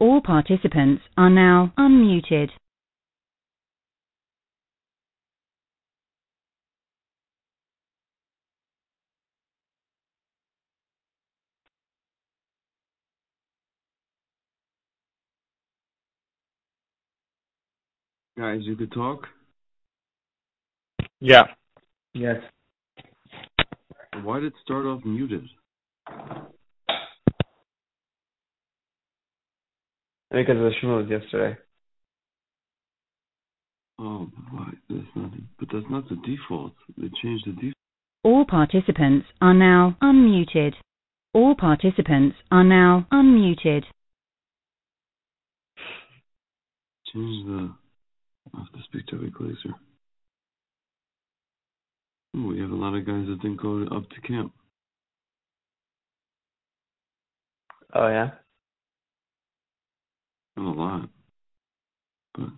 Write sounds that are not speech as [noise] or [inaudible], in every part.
All participants are now unmuted. Guys, you could talk? Yeah. Yes. Why did it start off muted? Because of the schmooze yesterday. Oh, why? That's not, but that's not the default. They changed the default. All participants are now unmuted. All participants are now unmuted. Change the. I'll have to speak to Rick Glazer. Ooh, we have a lot of guys that didn't go up to camp. Oh yeah. Lot. But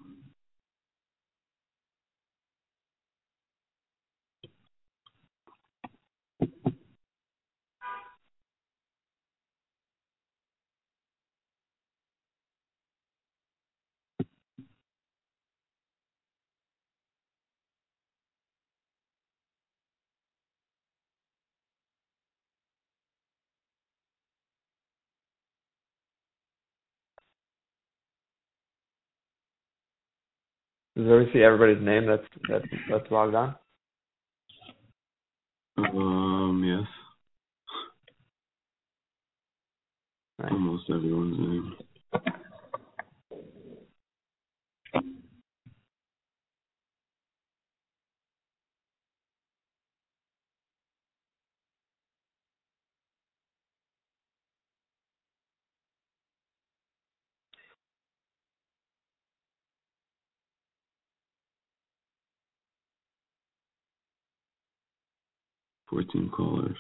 Does everybody see everybody's name that's that's that's logged on? um yes. Nice. Almost everyone's name. Fourteen callers.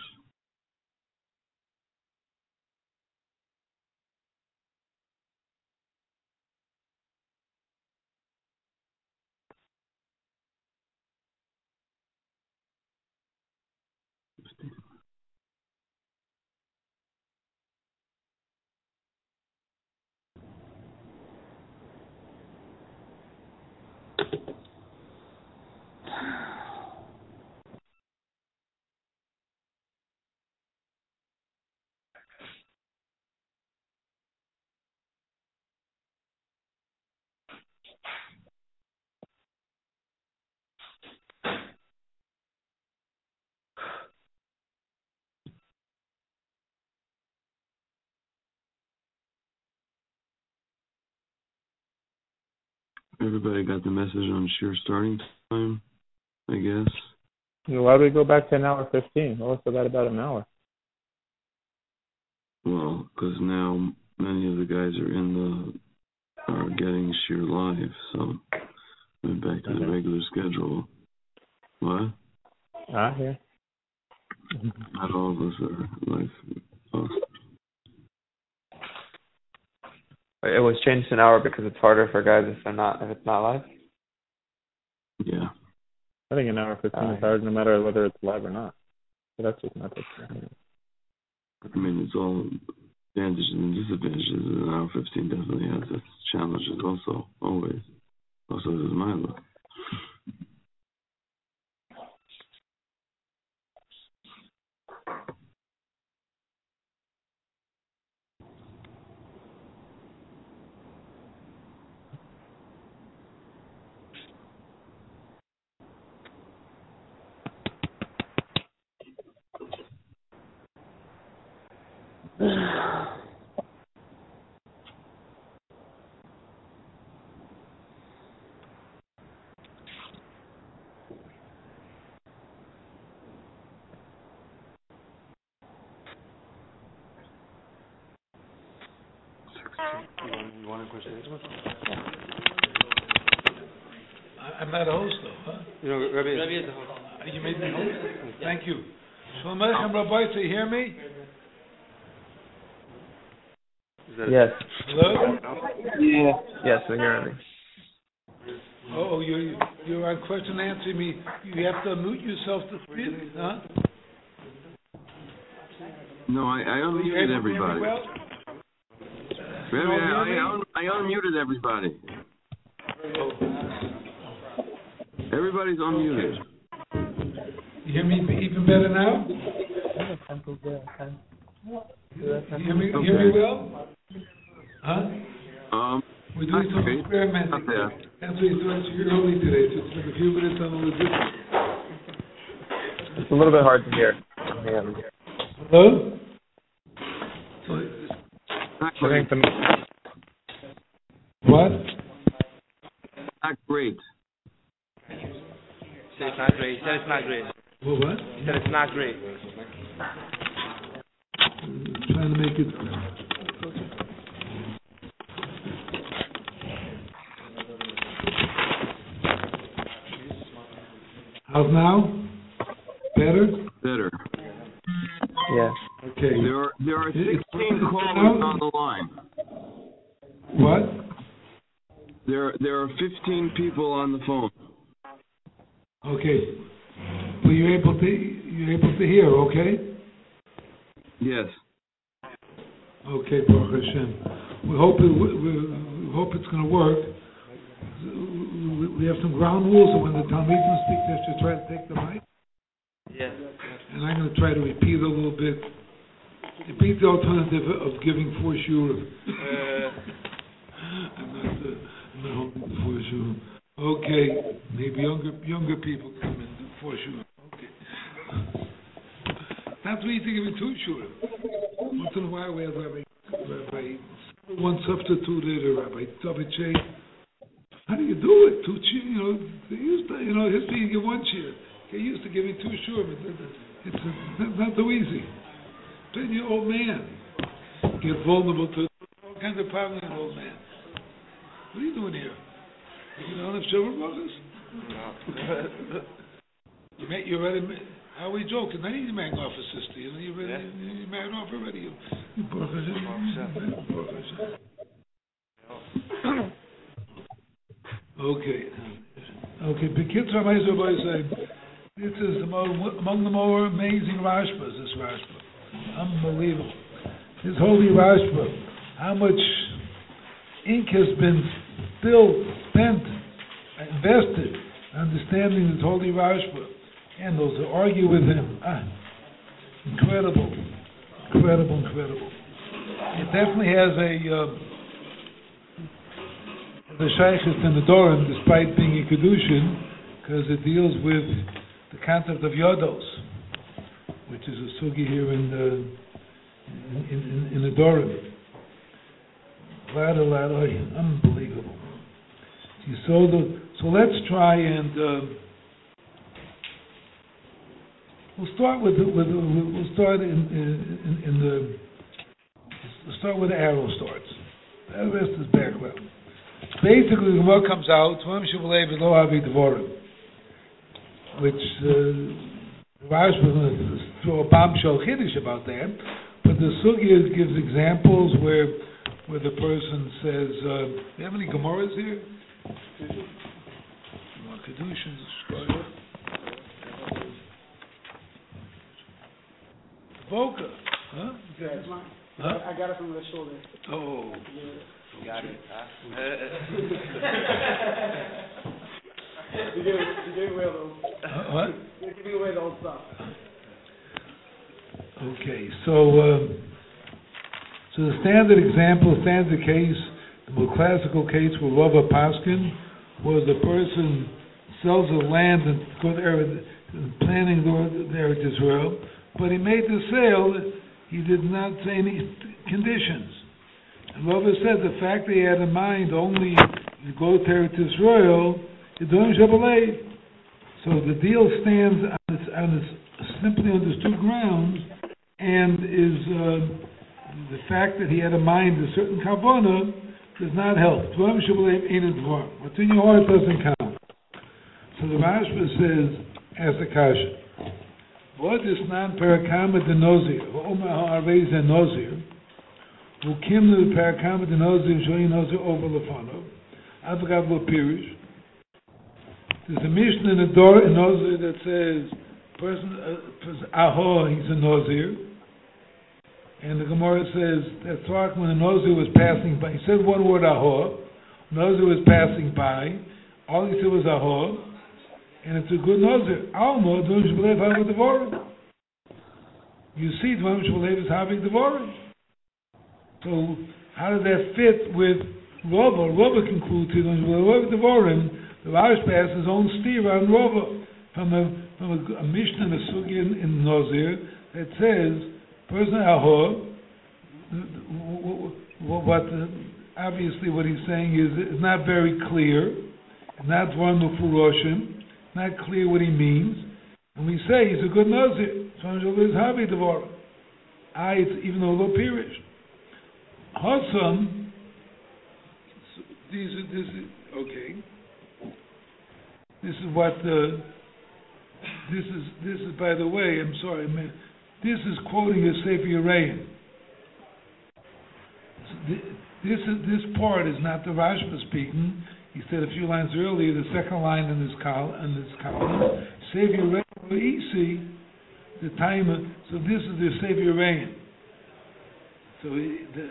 Everybody got the message on sheer starting time, I guess. Why do we go back to an hour fifteen? Was that about an hour? Well, because now many of the guys are in the are getting sheer live, so went back to the regular schedule. What? Ah, here. Not all of us are live. Oh, It was changed to an hour because it's harder for guys if they're not if it's not live. yeah. I think an hour fifteen Ah, is hard, no matter whether it's live or not. So that's just my take. I mean, it's all advantages and disadvantages. And hour 15 definitely has its challenges also, always. Also, does my look. You want to question this one? I- I'm not a host though, huh? You know, Rabbi, Rabbi is the host. You made me host? Thank you. Shalom Aleichem, Rabbi, you hear me? Is that Yes. Hello? Yeah. Yes, we're hearing me. Oh, oh you're, you're on question answering me. You have to unmute yourself to speak, huh? No, I, I unmuted to hear me everybody. well? Rabbi, all I. I, un- I unmuted everybody. Everybody's unmuted. You hear me even better now? You hear me, you hear me well? Huh? Um, We're doing some Okay. experimenting. Up there. That's what it's doing early today, so it's like a few minutes on the logistics. It's a little bit hard to hear. on the. Hello? So, not great. the, what? Not great. Said it's not great. He said it's not great. Well, what? He said it's not great. Trying to make it. How's now? Better? Better. yeah. Okay. There are there are It's- 16 callers on the line. What? There there are 15 people on the phone. Okay. Were you able to, you able to hear, okay? Yes. Okay, Baruch Hashem. We hope it, we, we hope it's going to work. We, we have some ground rules, and when the Talmudim speak, they should try to take the mic. Yeah. And I'm going to try to repeat a little bit. Repeat the alternative of giving four shurim. Uh, I'm not, uh, I'm not holding the four shurim. Okay, maybe younger younger people come in do four shurim. Okay. Not too easy giving two shurim. Once in a while we have Rabbi, Rabbi one substituted or Rabbi Tovichay. How do it? Two cheer, you know, they used to, you know, history you give one cheer. They used to giving two shurim. It's, it's, not, so easy. Then you're old man. Get vulnerable to all kinds of problems, old man. What are you doing here? You don't have children, Marcus? You met, you already, how are we joking? I need to marry off a sister, you know, you already, Yeah. you married off already. You, you Baruch Hashem. Baruch Hashem. Okay. Okay, Bekitz Rabbi say, this is among the more amazing Rashbas, this Rashba. Unbelievable. This holy Rashba, how much ink has been spilled, spent, invested, understanding this holy Rashba. And those who argue with him, ah, incredible, incredible, incredible. It definitely has a, uh, the Shaykhis and the Doran, despite being a Kedushin, because it deals with the concept of Yodos, which is a sugi here in the, in, in, in the Doran. Lada, lada, unbelievable. So the, so let's try and uh, we'll start with with we'll start in, in, in the start with the arrow starts. The rest is background. Basically, the Gemara comes out, "Tvim shebelei v'lo avi dvorim," which uh, Rash was throw a bombshell chiddush about that, but the Sugya gives examples where where the person says, uh, "Do you have any Gemaras here?" Kedushin, Shkoyer. Boca, huh? Huh? I got it from the shoulder. Oh. Got it. You're giving, you're giving away all those. Uh, what? [laughs] You're giving away the old stuff. Okay, so um, so the standard example, standard case, the more classical case where Rava Paskin was the person sells a land and planning the Eretz Israel, but he made the sale. He did not say any conditions. Rava said the fact that he had in mind only to go to Eretz Israel, Yidom Shabbalei. So the deal stands on its, on its simply understood grounds, and is uh, the fact that he had in mind a certain kavana does not help. Dvarim Shabbalei ain't dvarim. What's in your heart doesn't count. So the Rashba says, as a kasha, what is non parakama de nozir? Oma nozir. Who kim the parakama de nozir shoyi nozir over lefano. Avagav lo pirish. There's a mission in the door in nozir that says, person, uh, aho, he's a nozir. And the Gemara says that talking when the Nozer was passing by, he said one word ahor, Nozer was passing by, all he said was ahor, and it's a good Nozer. Alma, Dvim Shbelev Havik Devorim. You see, Dvim Shbelev is Havik Devorim. So, how does that fit with? Rova concludes, Dvim Shbelev Havik Devorim, the Rosh passes his own steer on Rova from a, from a, a Mishnah and a Sugi in, in that says, person ahor, what obviously what he's saying is is not very clear, not one of Furoshim, not clear what he means. And we say he's a good Nazir. So is Havi Devorah. I, even though lo pirish. Hossam, these are, this is, okay. This is what, uh, this is, this is, by the way, I'm sorry, this is quoting a Sefer Yereim. This is this part is not the Rashba speaking. He said a few lines earlier, the second line in this column, in this column, Sefer Yereim easy, the timer. So this is the Sefer Yereim. So the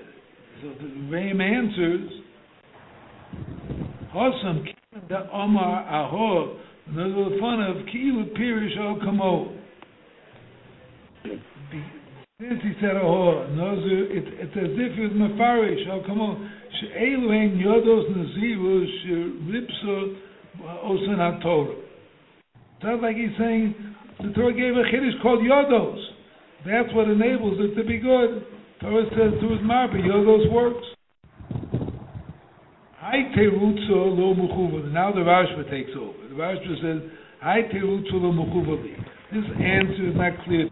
so the Ram answers, Hosam the Omar Ahor, another fun of Kilu Pirish O Kamo. Since he said Ahor, it's as if it's Mefarish O Kamo. She'elu Ein Yodos Naziru She'ripso Osan HaTorah. Sounds like he's saying the Torah gave a Kiddush called Yodos. That's what enables it to be good. Torah says to his Marba, Yodos works. Hai terutzo lo mechuvali. Now the Rashba takes over. The Rashba says, Hai terutzo lo mechuvali. This answer is not clear.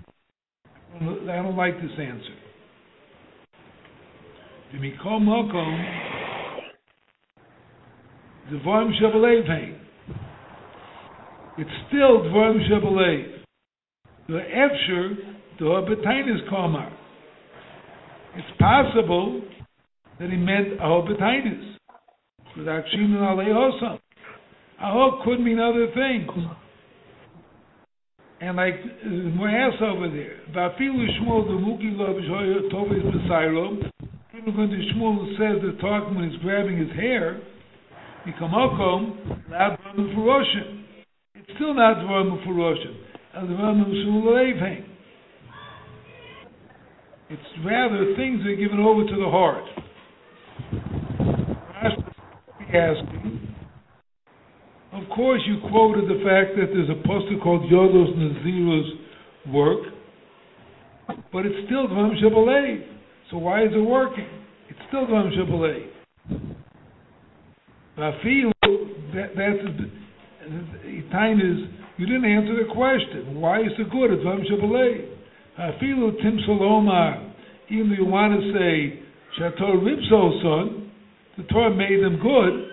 I don't like this answer. V'mikol mokom, Dvorim Shabalev hein. It's still Dvorim Shabalev. The Efsher, the Hobbitainis Komar. It's possible that he meant a Hobbitainis with Akshin Alei Ahok could mean other things. And like uh, Moas over there, Vafilu Shmuel the Muki Lo B'Shoya Tovis B'Sairo, even when the Shmuel says the when he's grabbing his hair, Mikamokom, Lab Furoshim. It's still not Dvarim Furoshim. The Dvarim It's rather things that are given over to the heart. asking. Of course, you quoted the fact that there's a poster called Yodos Naziru's work, but it's still Dvam Shabbalay. So why is it working? It's still Dvam Shabbalay. Rafilu, that, that's time is you didn't answer the question. Why is it good? It's Dvam Shabbalay. Rafilu Tim Salomar, even if you want to say Shator Ripso son, the Torah made them good.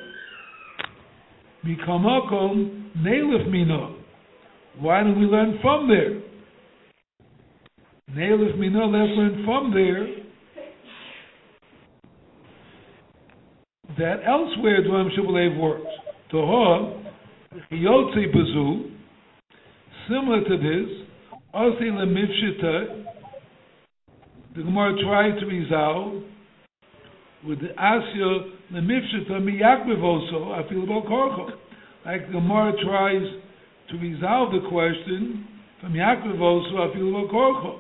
Mikamakom Neilif Mino. Why don't we learn from there? Neilif Mino, let's learn from there that elsewhere Dvam Shabalev works. Toho, Yotzi Bazu, similar to this, Osi Lemivshita, the Gemara tried to resolve with the Asya Lemifshita Miyakbiv also, I feel about Korcho. Like the Gemara tries to resolve the question from Yaakov also, I feel about Korcho.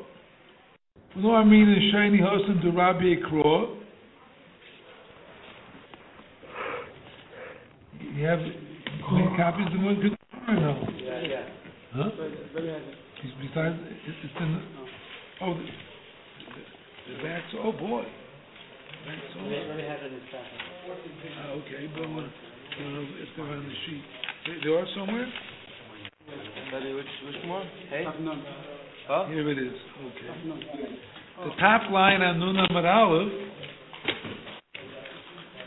No, I mean in Shiny Hosen to Rabbi Ekro. You have many copies of the one could no? Yeah, yeah. Huh? Let me. Besides, it's it's in. Oh, the, the, the back's. Oh boy. Back's Let me, let me have it in second. Ah, okay, but uh, I don't know if they're on the sheet. They, they are somewhere? Daddy, which, which one? Hey? Afternoon. Huh? Here it is. Okay. The top line on Nun Amud Aleph,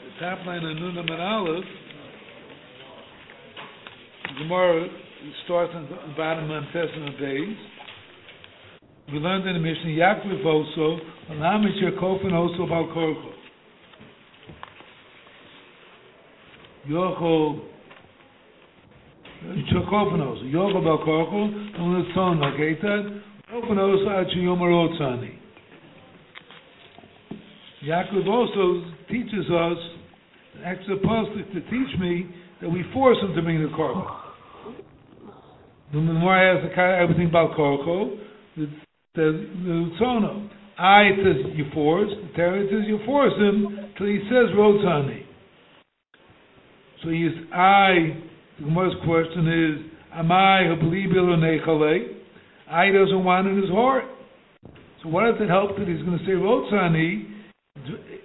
the top line on Nun Amud Aleph, Gemara starts on the bottom of Testament days. We learned in the Mishnah, Yaakov also, Alamit Yaakov also about Korko. Yochel, Chakophanos, Yochel Balkorcho, on the son Lagetad, Chakophanos Ad Shiyom Arotzani. Yaakov also teaches us, extra supposed to teach me that we force him to bring the korban. The Gemara has everything about korko. The the the Tzono. I it says you force. The Torah says you force him till he says rotzani. So he's I. The Gemara's question is, am I a believer I doesn't want it in his heart. So what does it help that he's going to say rotzani?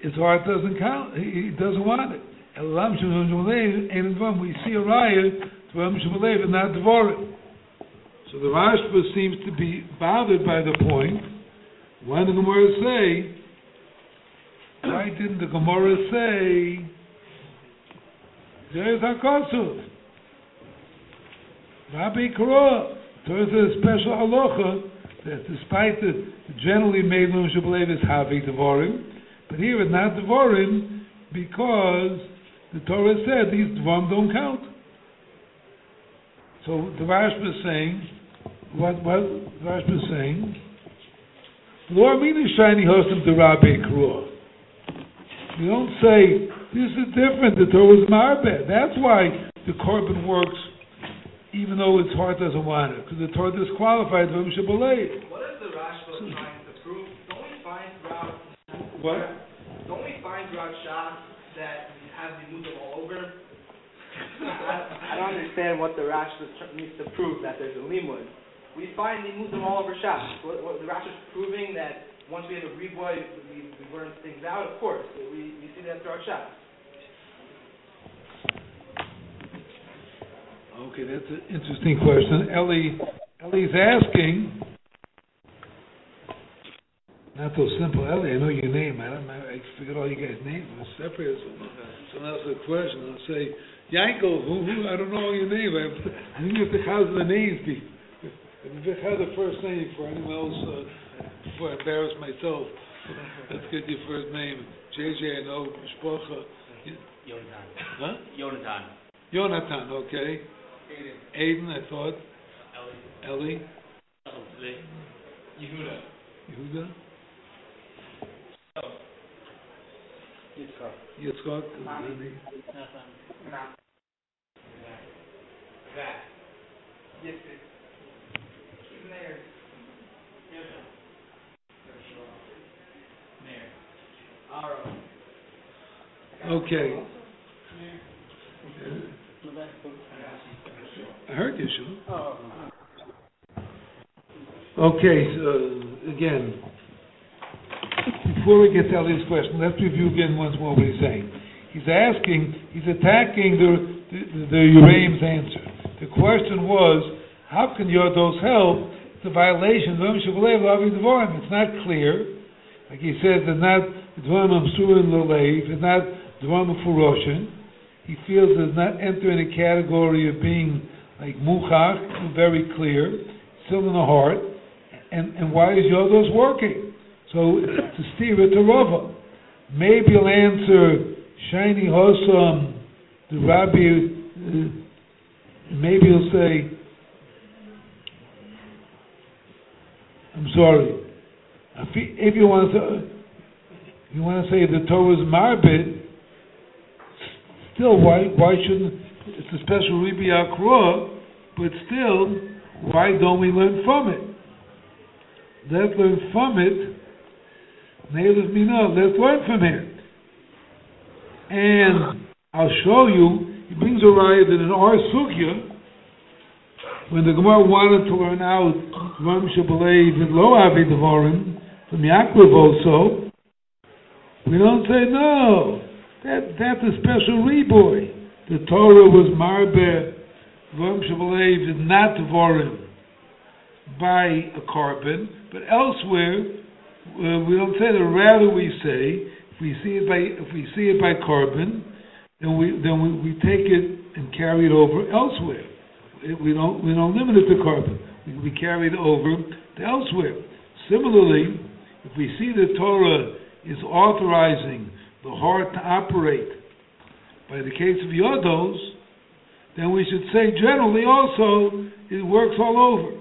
His heart doesn't count. He, doesn't want it. We see a riot to Elam Shem and not Dvorim. So the Rashba seems to be bothered by the point. Why did the Gemara say? Why didn't the Gemara say? There's Hakosuf. Rabbi Karo. There's a special halacha that despite the generally made Lum Shabalev is Havi Devorim, but here it's not Devorim because the Torah said these Devorim don't count. So the Rashba is saying, what, what the Rashba is saying, Lord mean shiny hostim to Rabbi Kruah. We don't say, this is different, the Torah is Marbeh. That's why the korban works even though its heart doesn't want it, because the Torah disqualified them Shabbalay. What is the Rashba trying to prove? Don't we find throughout What? don't we find throughout Shas that we have the Mudim all over? [laughs] I don't understand what the Rashba tr- needs to prove that there's a limud. We find the Mudim all over Shas. What, what the Rashba is proving that once we have a reboy, we, we learn things out. Of course, we, we see that throughout Shas. Okay, that's an interesting question. Ellie, Ellie's asking, not so simple. Ellie, I know your name. I don't. I forget all you guys' names. I'm separated. So now ask a question. I'll say, Yankel, who, who, I don't know your name. I, I think you have to have the names. If you have the first name for anyone else, uh, before I embarrass myself, let's get your first name. JJ, I know, Mishpocha. Yonatan. Huh? Yonatan. Jonathan, okay. Aiden, I thought. Ellie. Ellie. Yehuda. Yehuda. Yitzchak. Yitzchak. Zani. That. Yes, Mayor. Aaron. Okay. I heard you, Shu. Okay, so again, before we get to Ellie's question, let's review again once more what he's saying. He's asking, he's attacking the the, the Uraim's answer. The question was, how can your Yodos help the violation It's not clear. Like he says, it's not it's not. He feels it does not enter in a category of being like Muchach, very clear, still in the heart. And, and why is Yodos working? So to steer it to Rava. Maybe he'll answer Shiny Hosam, the Rabbi, uh, maybe he'll say, I'm sorry. If, you want to, you want to say the Torah is marbit, still, why why shouldn't it's a special Ribi Akra, but still, why don't we learn from it? Let's learn from it. Neilus Mina, let's learn from it. And I'll show you, he brings a riot that in our Sugya, when the Gemara wanted to learn out Ram Shabalev and Lo Avi Devarim, from Yaakov also, we don't say no. That that's a special reboy. The Torah was Marbe Ram Shabalev is not Devarim by a korban, but elsewhere uh, we don't say that. Rather, we say if we see it by if we see it by korban, then we then we, we take it and carry it over elsewhere. We don't we don't limit it to korban. We, we carry it over to elsewhere. Similarly, if we see the Torah is authorizing the heart to operate by the case of yodos, then we should say generally also it works all over.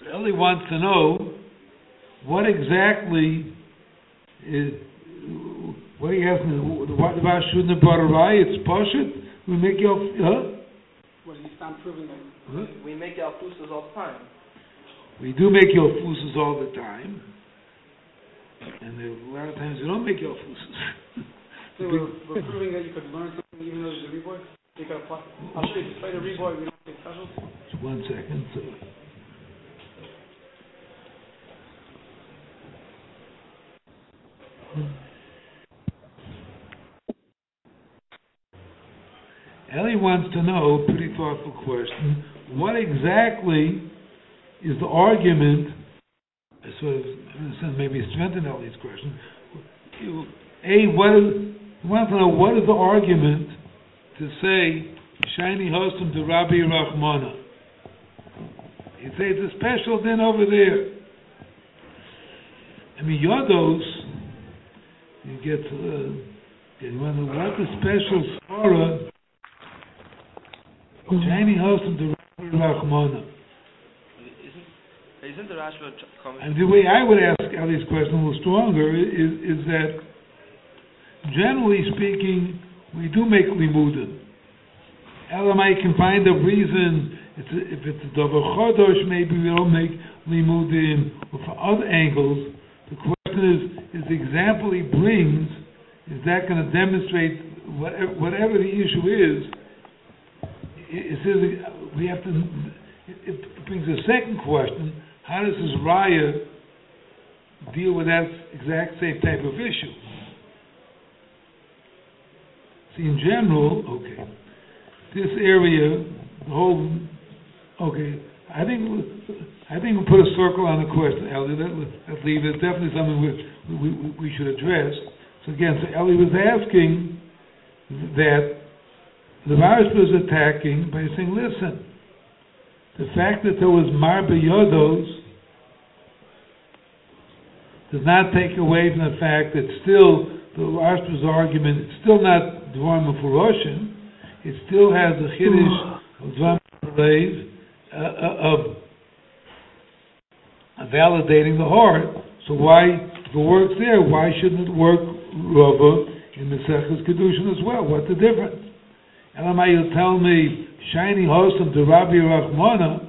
So Ellie wants to know what exactly is what are you asking? What about shouldn't? It's poshut. We make you, huh? Well, you stand proving that. huh? Mm-hmm. We make alfusas all the time. We do make your yofusas all the time, and there, a lot of times we don't make yofusas. [laughs] So we're, we're proving that you could learn something even though there's a reboy. You could apply. I'll show you. Despite a reboy, we don't take specials. Just one second. So. Ellie wants to know, pretty thoughtful question, what exactly is the argument, I sort of, in a sense, maybe strengthen Ellie's question. A, what is, he wants to know what is the argument to say, shiny hostum to Rabbi Rahmana? He'd say it's a special din over there. I mean, Yodos, you get, uh, you know what the special svara, shiny hostum to Rabbi Rahmana. Isn't, isn't the Rashba coming? And the way I would ask Ali's question a little stronger is, is that, generally speaking, we do make limudim. Elamai can find a reason, it's a, if it's a davar chodosh, maybe we don't make limudim, or for other angles. The question is, is the example he brings, is that going to demonstrate whatever, whatever the issue is? It, says we have to. It, brings a second question: How does this raya deal with that exact same type of issue? See, in general, okay, this area, the whole, okay, I think I think we'll put a circle on the question, Ellie. That, that leave definitely something we, we we we should address. So again, so Ellie was asking that the virus was attacking by saying, listen, the fact that there was marba yodos does not take away from the fact that still the Rashba's argument it's still not for Russian. It still has the Kiddush of Dvarma uh, of validating the heart. So why, it works there, why shouldn't it work Rava in the Maseches Kedushin as well? What's the difference? Elamai, you tell me, shiny hostam to Rabbi Rachmana,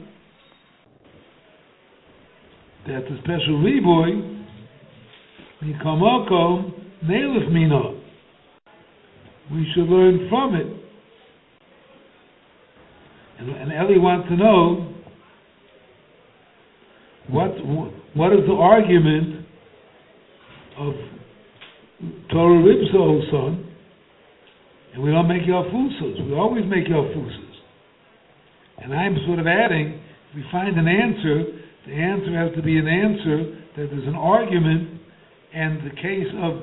that's a special reboy, Mikamoko, Nelif Mina. We should learn from it. And, and Eli wants to know what what is the argument of Torah Ribso son, and we don't make your Yalfusas. We always make your Yalfusas. And I'm sort of adding, if we find an answer, the answer has to be an answer that there's an argument, and the case of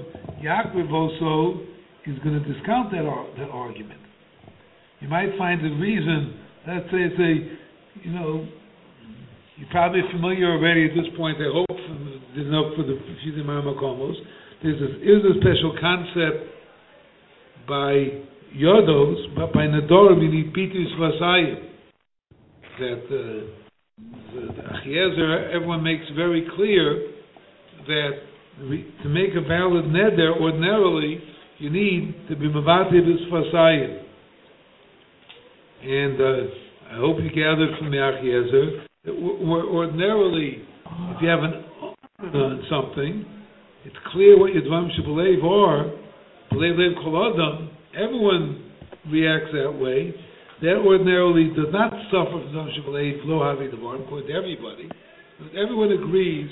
Yaakov also is going to discount that, ar- that argument. You might find a reason, let's say it's a, you know, you're probably familiar already at this point, I hope, enough for the Shidim Makomos. There's a, is a special concept by Yodos, but by need Pitus Vasayim. That uh, the, the everyone makes very clear that to make a valid neder, ordinarily, you need to be Mavativ Vasayim. And uh, I hope you gathered from the Achiezer that w- ordinarily, if you have an on something, it's clear what your Dvam Shabalev are, everyone reacts that way. That ordinarily does not suffer from Dvam Shabalev, Lo Havi Devar, according to everybody. But everyone agrees,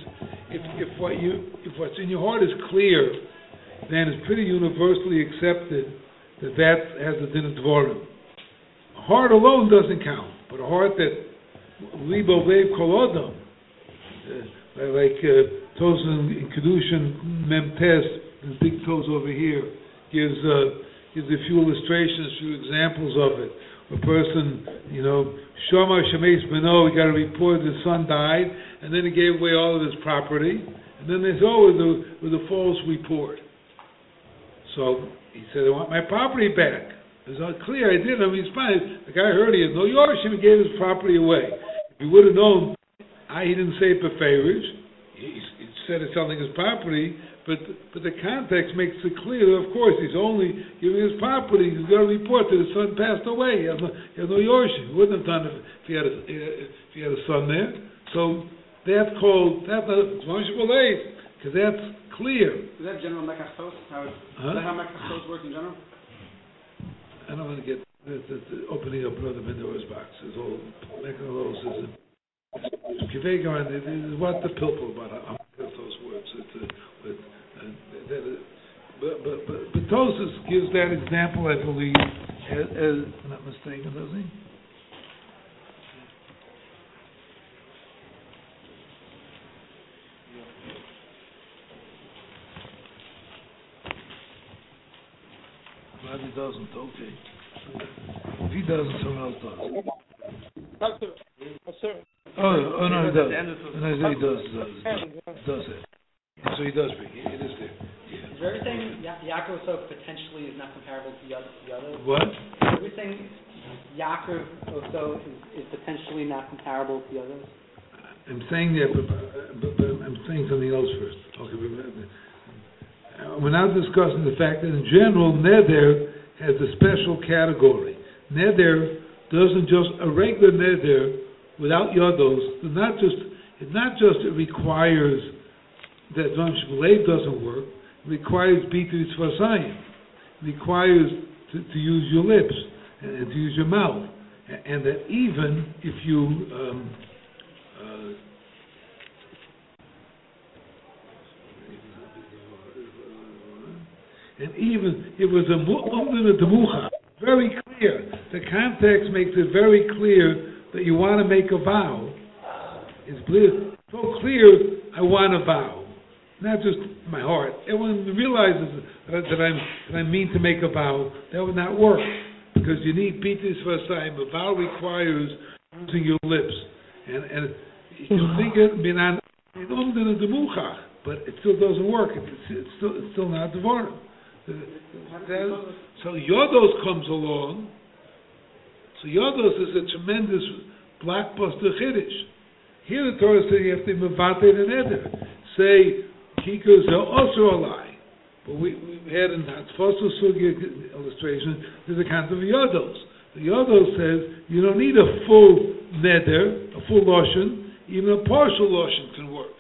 if, if, what you, if what's in your heart is clear, then it's pretty universally accepted that that has the din of Dvarim. A heart alone doesn't count, but a heart that Libo Lev Kol Adam, uh, like uh, Tosin in Kedushin Mem Test, the big toes over here, gives uh, gives a few illustrations, a few examples of it. A person, you know, Shomar Shemesh Beno, he got a report his son died, and then he gave away all of his property, and then they said, oh, a, with a false report. So he said, I want my property back. It was not clear, I did, I mean, it's fine. The guy heard he had no Yorshim, he gave his property away. If he would have known, I, he didn't say Beferish, he, he said it's selling his property, but, but the context makes it clear, that of course, he's only giving his property, he's got to report that his son passed away, he has no, he has no. He wouldn't have done it if he had a, if he had a son there. So, that's called, that's not, because that's clear. Is that general mekachos? How Huh? is that how mekachos work in general? I don't want to get the, the, the opening up another Pandora's box. It's all a system. Kivega, this is what the pilpul about how those words. It's, uh, with, that, but but but but Tosus gives that example, I believe, as, as I'm not mistaken, does he? Glad he doesn't. Okay. If he doesn't, someone else does. Oh, oh no, he does. No, he does, does, does it. So he does. It is there. Ya- Yaakov so potentially is not comparable to the other? The other? What? Everything Yaakov also is, is potentially not comparable to the others. I'm saying that, but, but, but I'm saying something else first. Okay, but, we're now discussing the fact that in general, neder has a special category. Neder doesn't just a regular neder without yodos. It's not just it's not just it requires that Zon Shmulev doesn't work. Requires bitus vasayim. Requires to, to use your lips and, and to use your mouth, and, that even if you um, uh, and even it was a demucha, very clear. The context makes it very clear that you want to make a vow. It's so clear. I want a vow, not just my heart. Everyone realizes that, that I'm that I mean to make a vow. That would not work because you need pitis vasayim. A sign. A vow requires using your lips, and and you think it demucha, but it still doesn't work. It's, it's still it's still not devorim. Uh, so Yodos comes along. So Yodos is a tremendous blockbuster chiddush. Here the Torah says you have to mevate an eder. Say kikos are also a lie. But we, we had in that Fossil Sugya illustration, there's a kind of Yodos. The Yodos says you don't need a full neder, a full lotion, even a partial lotion can work.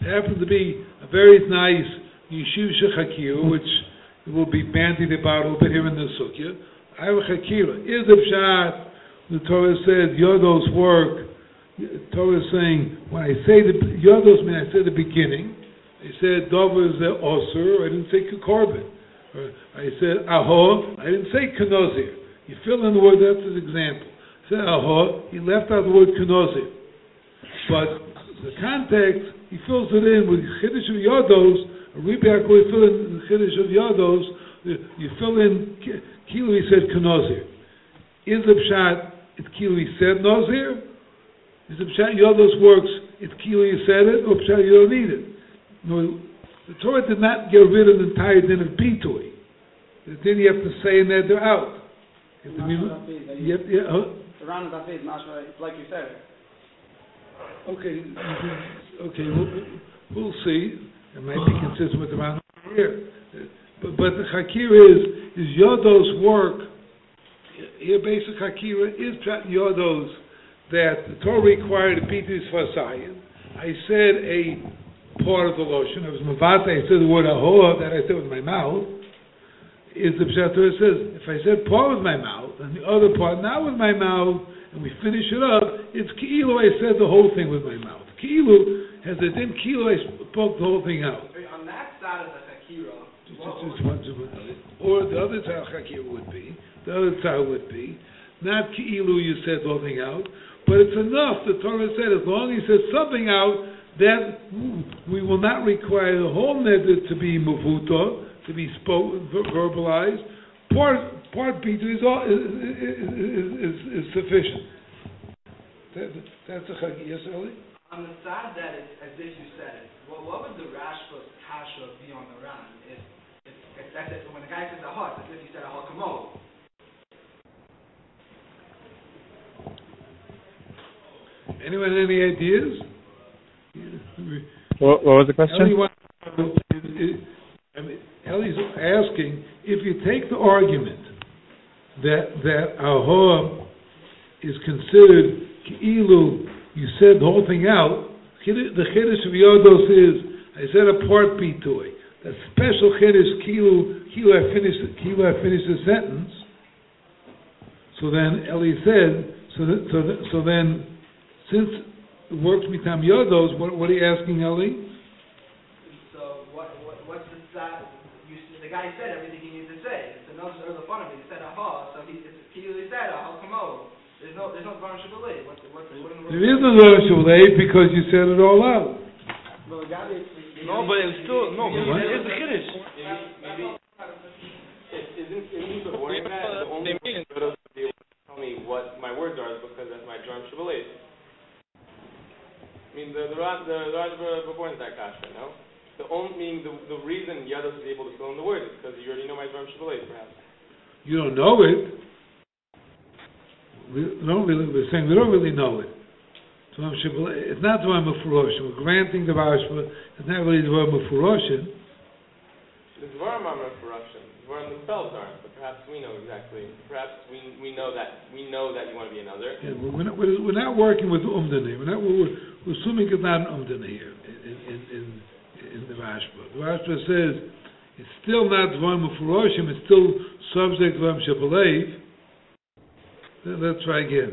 It happened to be a very nice Yeshiv Shechakir, which will be bandied about a little bit here in the Sukkah. I have a Chakira. Is the Pshat, the Torah says, Yodos work. The Torah is saying, when I say the Yodos, mean I say the beginning. I said, Dover is the Osir, I didn't say Korban. Uh, I said, Aho, I didn't say Kanozir. You fill in the word, that's his example. I said, Aho, he left out the word Kanozir. But the context, he fills it in with Chiddush of Yodos, Rebbe we fill in Chiddush of Yodos, uh, you fill in Kilo, he said Kanozir. Is the Pshat, it's Kilo, he said Nozir? Is the Pshat Yodos works, it's Kilo, he said it, or Pshat, you don't need it? No, the Torah did not get rid of the entire din of Bitui. Then you have to say in there, they're out. You have to be, you have, yeah, huh? The round of David, Mashra, it's like you said. Okay, okay, we'll, we'll see. It might be consistent with the round here. But, but the Hakira is, is Yodos work. Here, basic Hakira is Yodos that the Torah required beat this for I said a part of the lotion. I was Mavate, I said the word Ahoa that I said with my mouth. Is the Pshat Torah says, if I said part with my mouth and the other part not with my mouth, and we finish it up, it's Ki'ilu, I said the whole thing with my mouth. Ki'ilu has a din Ki'ilu, I spoke the whole thing out. On that side of the Hakira, or the other side of Hakira would be, the other side would be, not Ki'ilu, you said the whole thing out, but it's enough, the Torah said, as long as he says something out, that we will not require the whole neder to be muvuta, to be spoken, verbalized. Part part B is, is, is, is, sufficient. That, that's a chagi. Yes, Eli? on the side that it's as if you said it, what, what would the Rashba's kasha be on the round? If, if, if that's it, when the guy says aha, it's as if he said aha kamo. Anyone any ideas? What, what was the question? To know if you take the argument that that ahoa is considered ki'ilu, you said the whole thing out. The chiddush of yodos is I said a part B to it. The special chiddush kilu kilu I finished kilu I finished the sentence. So then Eli said so that, so that, so then since works mitam yodos, what what are you asking Eli? So what, what, what's the, that, you, the guy said everything he needed to say. It's another, or the fun of it, he said aha, so he, it's, he really said aha, come over. There's no, there's no varnish ability. What, what, what in the world? There is no Rosh because you said it all out. Well, No, but it's still, no, What? it's the Kiddush. Isn't, isn't the point that the only way to be able to tell me what my words are is because that's my drum shabalev? I mean, the, the Raj, the Raj Baborn that kasha, no? The only, meaning the, the reason Yados is able to fill in the words is because you already know my drum shabalev, perhaps. You don't know it. We don't really, we're saying we don't really know it. Dvarim It's not Dvarim Mefuroshin. We're granting the Rashba. It's not really Dvarim Mefuroshin. The Dvarim are Mefurashim. Dvarim themselves aren't, perhaps we know exactly. Perhaps we, we know that, we know that you want to be another. Yeah, we're, not, we're, we're not working with here. We're, not, we're, we're assuming it's not here in, in, in, in the Rashba. The Rashba says it's still not Dvarim Mefuroshin. It's still subject to Dvarim Shebelev. Let's try again.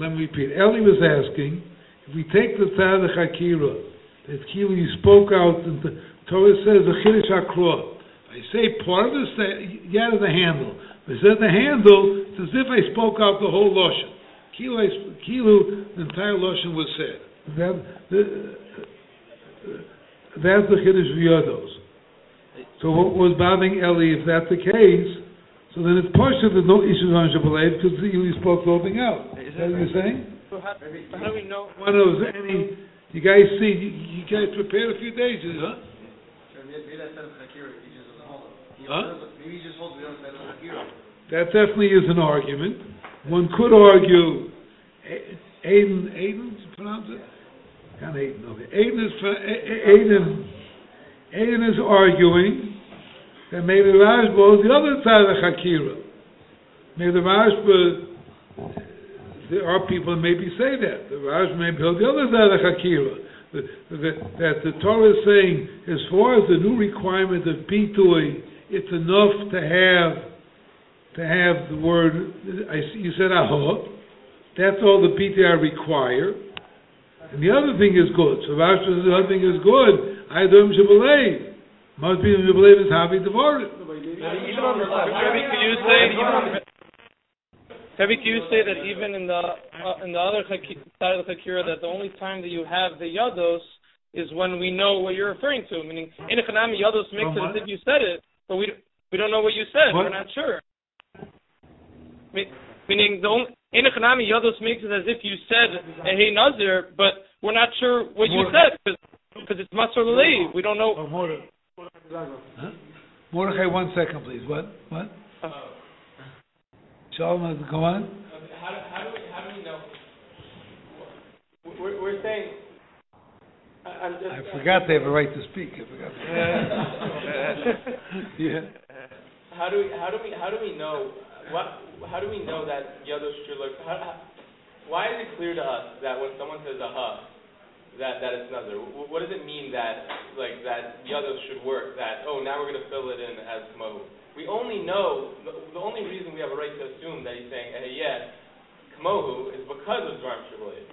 Let me repeat. Eli was asking, if we take the Tzaddik Akira, that you spoke out, and the Torah says the Chiddush. I say part of the sta- yeah, the handle. If I said the handle, it's as if I spoke out the whole Lashon. Kilo, I Kilo, the entire Lashon was said. That, the, that's the Chiddush of Yodos. So what was bothering Eli, if that's the case, so then it's partial there's no issues on Shabbat because you spoke the whole thing out. Is that what you're saying? So how, how do we know? One of those, any, you guys see, you, you guys prepared a few days, huh? Huh? doesn't- Maybe he just holds the other side of Hakira. That definitely is an argument. One could argue, Aiden, Aiden, pronounce it? Not Aiden, okay. Aiden is, pro- A- A- Aiden, Aiden is arguing that maybe Rashba is the other side of the Hakira. Maybe the Rashba, there are people that maybe say that. The Rashba may be on the other side of the Hakira. That, that, that the Torah is saying, as far as the new requirement of Pitui, it's enough to have to have the word, I, see- you said aho, that's all the PTR require. And the other thing is good. So Rashi says the other thing is good. I don't believe. Must be the believe is happy devoted. Rebbe, can you say, that even in the, uh, in the other side of the Hakira, that the only time that you have the Yados is when we know what you're referring to, meaning, in a Chanami, Yados makes it as if you said it, but we, we don't know what you said, What? we're not sure. Meaning, the only, in a Chanami, Yados makes it as if you said, hey Nazir, but we're not sure what you said, because it's Masr Lalev, we don't know. Oh, Mordechai. Huh? Mordechai, one second, please. What? What? Shalom, go on. How do, how do we, how do we know? We're, we're saying, I'm just. I forgot they have a right to speak. I forgot. [laughs] yeah. How do we, how do we, how do we know, what, how do we know that Yadosh should look, how, how, why is it clear to us that when someone says aha, that, that it's another? What does it mean that, like, that Yadosh should work, that, oh, now we're gonna fill it in as Kamahu? We only know, the, the only reason we have a right to assume that he's saying, hey, yeah, Kamohu is because of Dvarm Shabalev.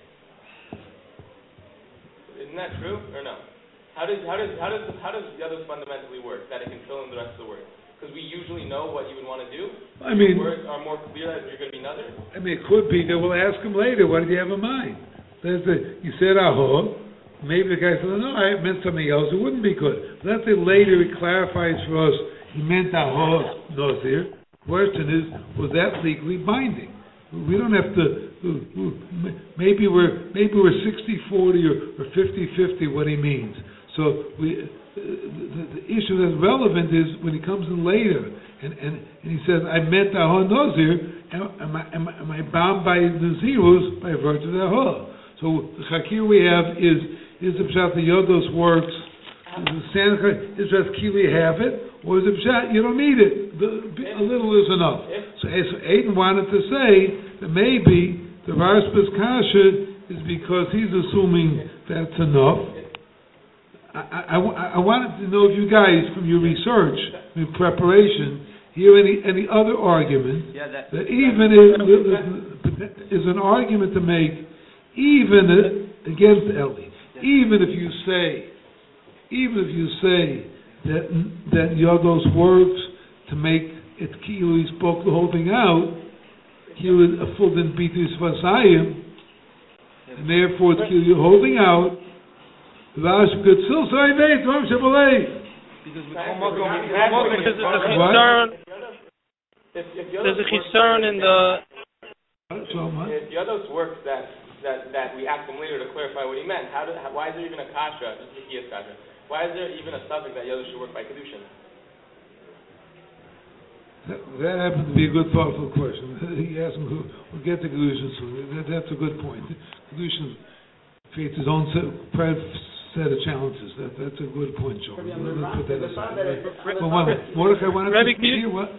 Isn't that true, or no? How does, how does, how does, how does Yadosh fundamentally work, that it can fill in the rest of the words? Because we usually know what you would want to do, I mean, words are more clear that you're going to be another. I mean, it could be that we'll ask him later. What did you have in mind? There's the, you said aho. Maybe the guy said, no, I meant something else. It wouldn't be good. Let's say later he clarifies for us he meant aho nazir. Question is, was that legally binding? We don't have to. Maybe we're maybe we're 60-40 or, or 50-50 what he means. So we, uh, the, the issue that's relevant is when he comes in later and, and, and he says, I meant aho nazir. Am, am, I, am, I- am I bound by the zeros by virtue of the aho? So the chakir we have is is the pshat the yodos works. Uh-huh. Is the Santa is just kili have it, or is it pshat you don't need it? the, a little is enough. So, so Aiden wanted to say that maybe the Rashba's kasha is because he's assuming that's enough. I, I, I- wanted to know if you guys, from your research, your preparation, hear any, any other argument Yeah, that. that even if, is an argument to make, even against Ellie, even if you say, even if you say that, that Yodos works to make it Kilu, he spoke the whole thing out, he would a full din bitus vasayim, and therefore it's Kilu holding out, the Rash could still say, wait, Ram Shabbalay. Because we Thank come up you. with- Thank you. Because there's a What? concern, If, if there's a concern in the, So much. if Yodos works that, that, that we ask him later to clarify what he meant, how do, how, why is there even a kasha, just a kiyas kasha? Why is there even a subject that Yodos should work by kedushin? That, that happened to be a good thoughtful question. [laughs] He asked him, who, we'll get to Kedushin soon. That, that's a good point. Kedushin creates his own set, private set of challenges. That, that's a good point, Joe. Rabbi, Let's put that aside. the Ram- But one minute. Mordecai wanted Rabbi, to can you- hear what?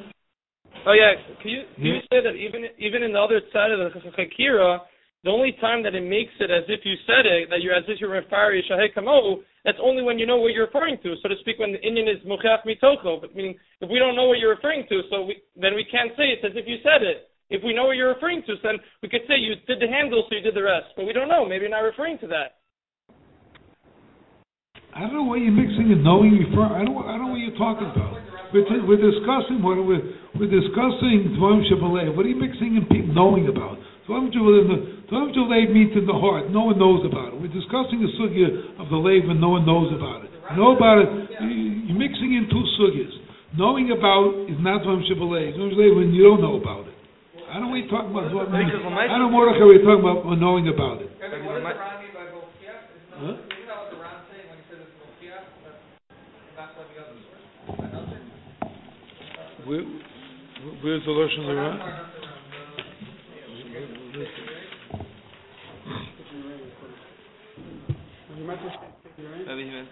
oh yeah, can you, can you say that even, even in the other side of the Chakira, the only time that it makes it as if you said it, that you're as if you're referring Shahei Kamo, that's only when you know what you're referring to. So to speak, when the Indian is Mukhach Mitoko, but meaning if we don't know what you're referring to, so we, then we can't say it's as if you said it. If we know what you're referring to, then we could say you did the handle, so you did the rest. But we don't know. Maybe you're not referring to that. I don't know what you're mixing and knowing refer. I don't. I don't know what you're talking about. We're, t- we're discussing what we're we're discussing. What are you mixing and knowing about? Dvarim Shabbaleh. Dvarim Shabbaleh meets in the heart. No one knows about it. We're discussing the sugya of the lave and no one knows about it. Know about it. you- You're mixing in two sugyas. Knowing about is not Dvarim Shabbaleh. Dvarim Shabbaleh when you don't know about it. I don't know what you're about. The I don't know Mordechai. We're talking about knowing about it. What does the Huh? Where, where's the Lashon Hara? You meant to say for your rain? Maybe he meant.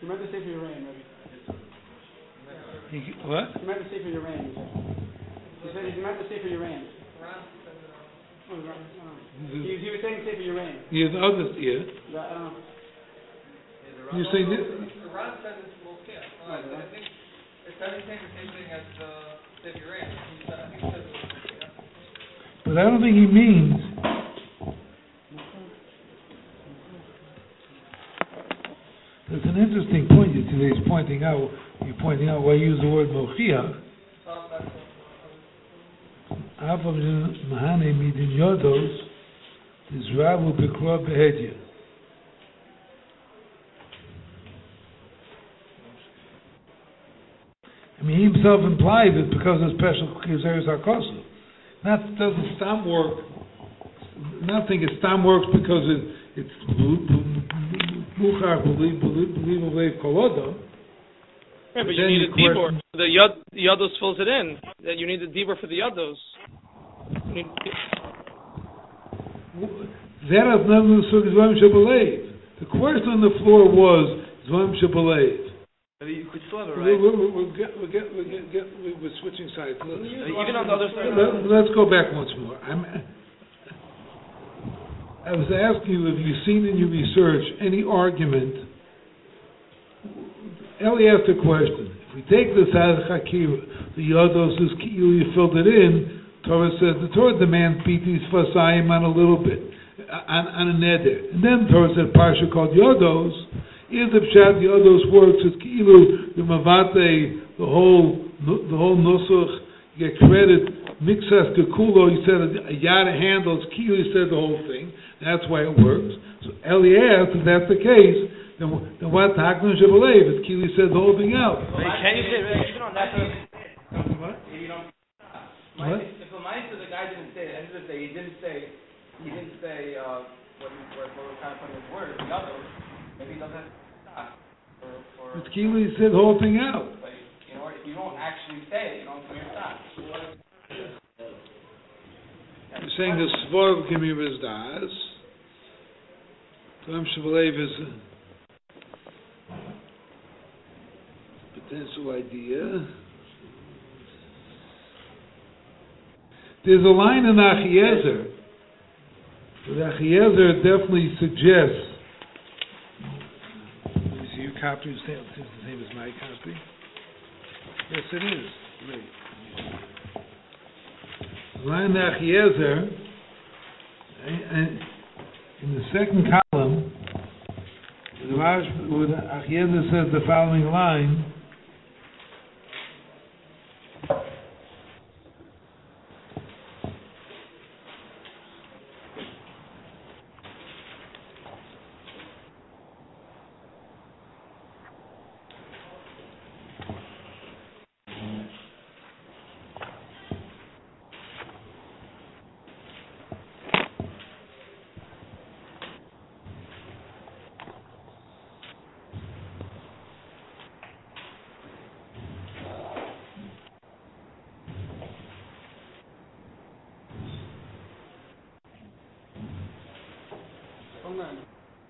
You meant to say for your rain, maybe. You- What? You meant to say for your rain, you said. You said you meant to say for your rain. Oh, right, no. He, he was saying say for your rain. Yeah, the others, yeah. That, um, You say that? But I don't think he means. There's an interesting point that he's pointing out. You're pointing out why you use the word mochiach. Is. I mean, he himself implied it because of special kizeres hakosu. Not doesn't stam work. Not think it stam works because it it's muchar believe believe believe believe kolodo. Right, but you need a dibor. The yod, the yodos fills it in. That you need a dibor for the yodos. You need, That has nothing to do with Zvam Shabalev. The question on the floor was Zvam Shabalev. You could still have a We're, we're, we're, get, we're, get, we're, get, get, we're switching sides. Let's, Even on the other side. let, let's go back once more. I'm, I was asking you if you've seen in your research any argument. Ellie asked a question. If we take this of Hakir, the Yodos is you filled it in, Torah says the Torah demands BT's Fasayim on a little bit, on, on a neder. And then Torah said Parsha called Yodos. Is the Pshat Yodos works, it's Kilu, the Mavate, the whole, the whole Nusach, you get credit, Mixas Kekulo, he said a yada handles, Kilu, he said the whole thing. That's why it works. So Eli asked, if that's the case, then, then what Hakman Shabalev? If Kilu said the whole thing out. Can you say even on that? What? If you don't. What? If the guy didn't say, at the end of the he didn't say, he didn't say, uh, what he, what, what was kind of putting his word, the other, maybe he doesn't, for, for, Kilu said the whole thing out. but, you know, if you don't actually say it, you don't do your. You're saying the Svorg Kimir is so I'm sure is a potential idea. There's a line in Achiezer that Achiezer definitely suggests. Is your copy the same as my copy? Yes, it is. Great. Line Achiezer. I, I, in the second column, the Rash, where Achiezer says the following line.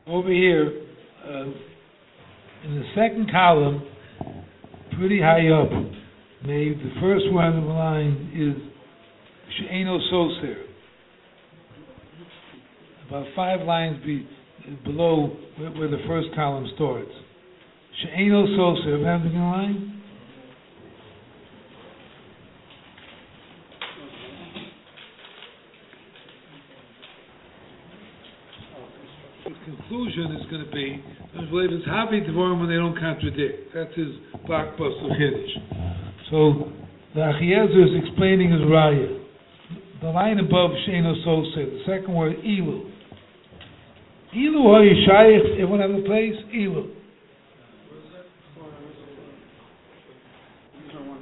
Over here, uh, in the second column, pretty high up, maybe the first one of the line is She'eno Soser. About five lines be, below where, where the first column starts. She'eno Soser, have anything in line? His conclusion is going to be, I believe it's happy Devorim when they don't contradict. That's his blockbuster Chiddush. So the Achiezer is explaining his raya. The line above Sheno Sose, the second word, Ilu. Ilu Hayishayich, everyone have a place? Ilu.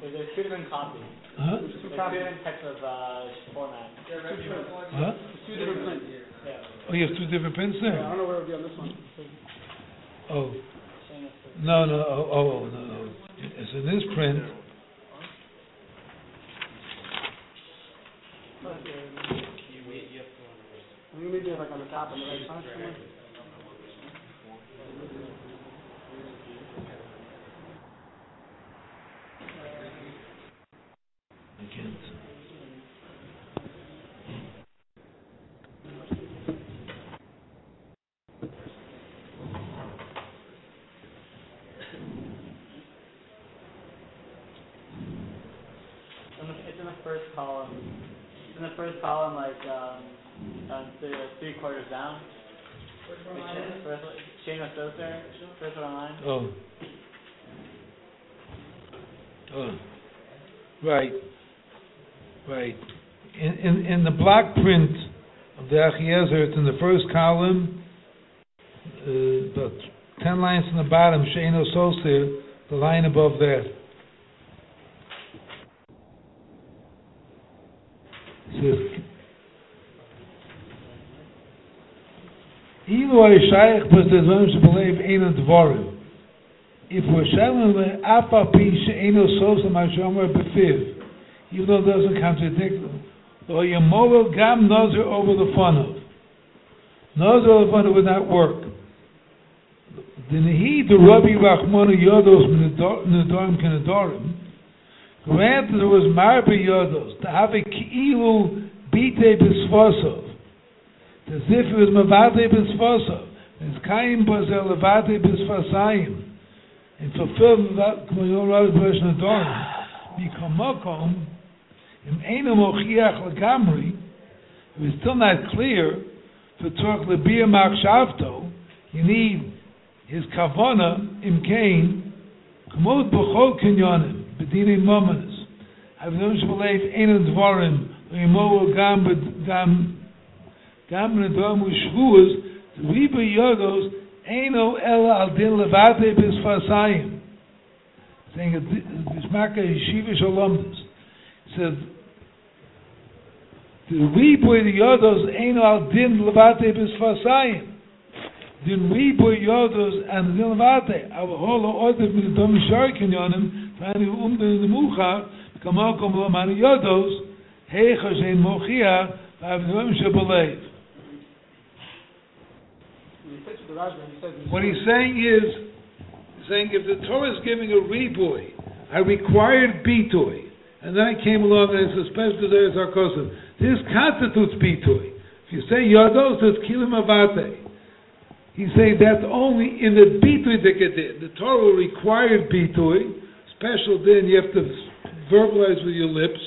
There's two different copies. Huh? There's two different types of uh, format. Huh? Two different prints. Yeah. Oh, you have two different prints Yeah, I there? don't know where it would be on this one. Oh, no, no, oh, oh, oh no, no. It's in this print. I think maybe like on the top on the right side somewhere. I can't. In the, it's in the first column. It's in the first column, like um, uh, the three quarters down. It's First, Shane Soser, first one online. Oh. Oh. Right. Right. In, in, in the block print of the Achiezer, it's in the first column, uh, about ten lines from the bottom, Sheino Soser, the line above that. Says, Ilu Ayishayich was the believe in Eina Dvarim. If we're selling the Afa Pi She'eno Sosa Mashomer Befiv, even though it doesn't contradict them, or Yamoro Gam Nozer over the funnel. Nozer over the funnel would not work. The Nehi the Rabbi Rachmana Yodos Nedorim Kenedorim, granted there was Marbe Yodos, to have a Ki'ilu Bite Bisvosov, as if it was Mavate Bisvosov, as Kaim Bazel Levate Bisvasayim, and fulfill that Kmoyor version of Dorim, Mikomokom, Im Eino Mochiach Lagamri, it was still not clear, for Tzorch Lebir Machshavto, you need his Kavona, Im Kain, Kmod B'chol Kinyonim, B'dinei Momanis, Avdom Shbalev Eino Dvorim, Imo Gam Gam gam ne do mu shvus vi be yodos eno el al din levate bis fasayn sing dis makke shive shalomdes said the we boy the others ain't al din levate bis fasayn din we boy yodos an din levate. Av holo oder mit dem shoyken yonem fer um de mucha kamo kom lo man yodos hey khazen mochia av dem What he's saying is, he's saying if the Torah is giving a reboy, I required bitoy, and then I came along and it's a special desire sarkosim. This constitutes bitui. If you say yodos, it's kilim avate. He's saying that's only in the bitui dekadin. The Torah required bitui, special din, you have to verbalize with your lips,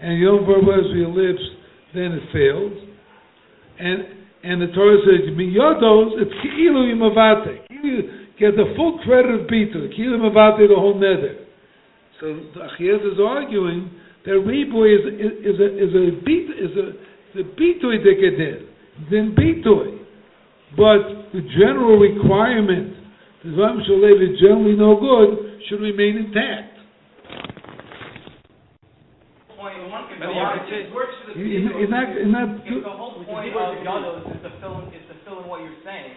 and you don't verbalize with your lips, then it fails. And and the Torah says, yodos, it's ki'ilu yimavate. Get the full credit of bitui. Ki'ilu yimavate, the whole nether. So the Achiez is arguing that riboy is, is, a is a beat is a the then bitui. But the general requirement, the Ram Shalev is generally no good, should remain intact. Point one, if But the yeah, law but it- works for the In, people, in that, in that, if the whole point of Yados is to fill in, is to fill in what you're saying,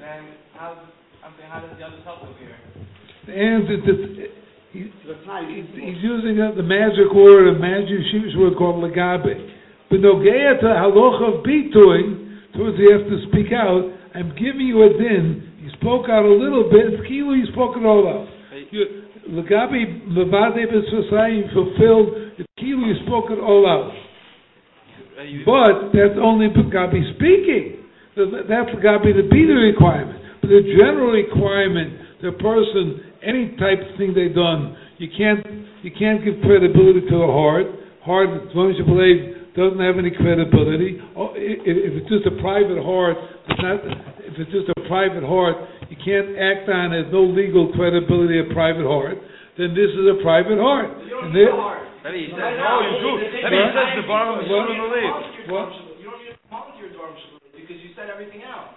then how, I'm saying, how does the others help over here? and it, it, The time. he's, he's using uh, the magic word, a magic sheesh word called legabe. But nogeya to halacha of bitui, towards he has to speak out, I'm giving you a din, he spoke out a little bit, it's kilo, you spoke it all out. You, legabe mevade b'sosai, fulfilled, it's kilo, you spoke it all out. But that's only Gabi speaking. Th- That's Gabi the beta requirement. But the general requirement, the person, any type of thing they've done, you can't you can't give credibility to the heart. Heart, as long as you believe, doesn't have any credibility. Oh, If it's just a private heart, it's not. If it's just a private heart, you can't act on it. No legal credibility of private heart. Then this is a private heart. You don't And need there- a heart. Maybe he Right says, no, you do. they- they- Maybe he says the bottom of You don't the need to believe. volunteer to What? You don't need to volunteer to Dvarim Shalom because you said everything out.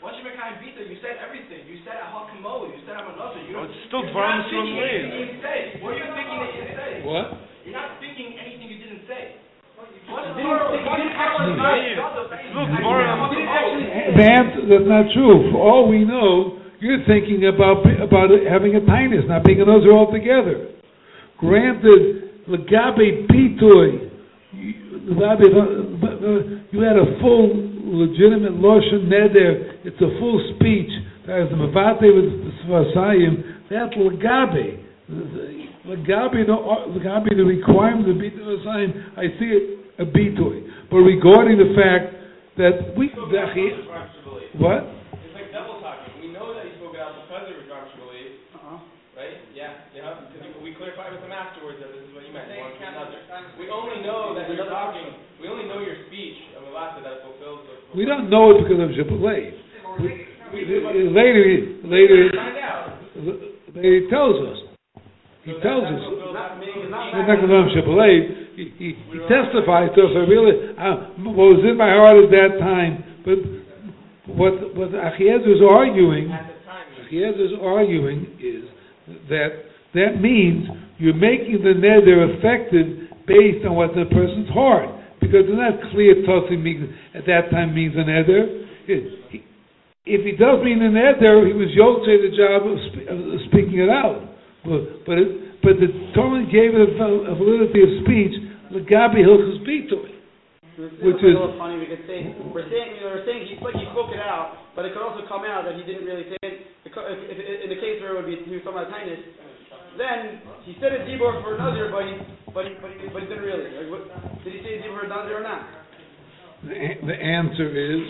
Once you make became bita, you said everything. You said Hakamo, you said Amanasa. You Oh, don't. it's still you're Dvarim not speaking Shalom. anything you didn't say. What are you thinking that you didn't say? What? You're not speaking anything you didn't say. Answer, that's not true. For all we know, you're thinking about about having a tinus, not being an other altogether. Granted, legabe pitui, legabe, uh, you had a full legitimate loshen neder. It's a full speech. That is the mavate with the svasayim. That's legabe. Legabe the uh, legabe the requirement of bitui svasayim. I see it a bitui. But regarding the fact that we, Spoke out the- because of Rav Shmuel. what? It's like double talking. We know that he spoke out because of Rav Shmuel, Uh-uh. right? Yeah, yeah. Because we clarified with him afterwards that this is what you meant. One another. We only know that you're talking. We only know your speech of Elasa that fulfills the. We don't know it because of Shabalev. Later, later, Find out. later he tells us. He tells us. He, he, he testifies to us. I really, uh, what was in my heart at that time. But what what Achiezer is arguing. Achiezer is arguing is that that means you're making the neder effective based on what the person's heart. Because it's not clear Tosi means at that time means a neder. If he does mean a neder, he was yoked the job of, spe- of speaking it out. But but, it, but the Torah gave it a, a validity of speech. Legabi hilchus bitui. Which Which is is- a little funny. We could say we're saying you know, we're saying he like he spoke it out, but it could also come out that he didn't really say it. If, if, in the case where it would be talking about kindness, then he said a dibor for another, but he but he but he, but he didn't really. Like, what, did he say a dibor for another or not? The, the answer is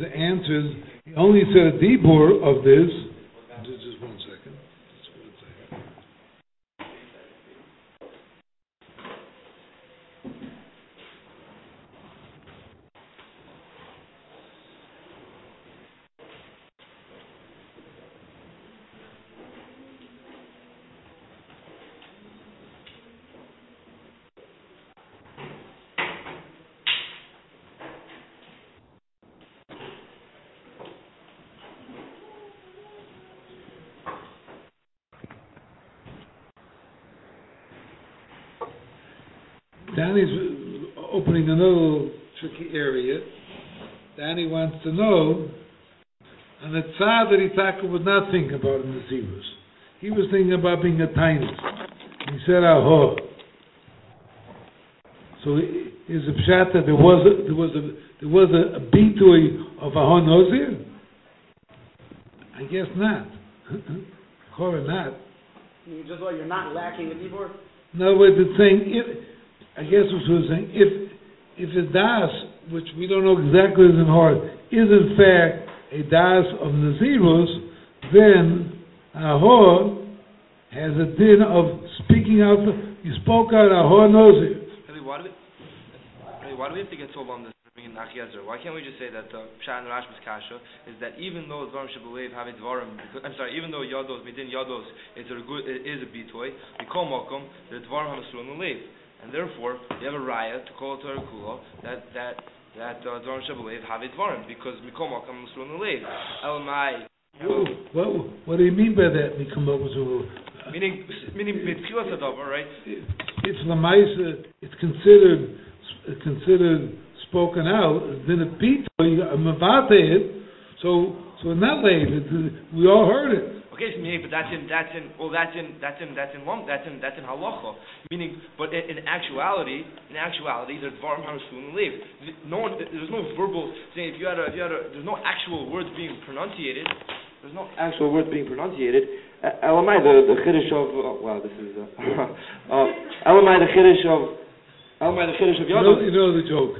the answer is he only said a dibur of this. Just, just one second. Just one second. Danny's opening another tricky area. Danny wants to know, and the tzad that Itaka would not think about Zivus. He was thinking about being a tiny. He said, "Aho." So is the pshat that there was a, there was a there was a, a bitui of Aho Nozir? I guess not. [laughs] Or not. You Just what you're not lacking a dibor. No, words, it's saying if I guess what we're saying, if, if the das, which we don't know exactly is in heart, is in fact a das of Nazirus, then Ahor has a din of speaking out, you spoke out, Ahor knows it. Why do we, why do we have to get so long this in Achiezer? Why can't we just say that the Pshat and Rashba's Kasha is that even though Dvarim Shabalev have a Dvarim, I'm sorry, even though Yados, Midin Yados is a good, is a bitoy, we call Mokum, the Dvarim have a Surun Lev. And therefore, you have a raya to call it Torah Kula, that, that, that uh, Dvarim Shabalev have a Dvarim, because Mikol Mokum Surun Lev. Elamai, What, what do you mean by that, up with a, meaning, meaning, Mitchilas Adavar, right? it's Lamaisa, it's considered, considered spoken out, then it beat, Mavate it, so, so in that way, it- we all heard it. So meaning, but that's in that's in well that's in that's in that's in lum that's in that's in halacha. Meaning, but in, in actuality, in actuality, there's dvarim live. No one, there's no verbal saying if you had a if you had a there's no actual words being pronunciated. There's no actual words being pronunciated. Uh, Elamai, the, the Chiddush of, oh, wow, this is, uh, [laughs] uh, Elamai, the Chiddush of, Elamai, the Chiddush of You know, Yodel. you know the joke.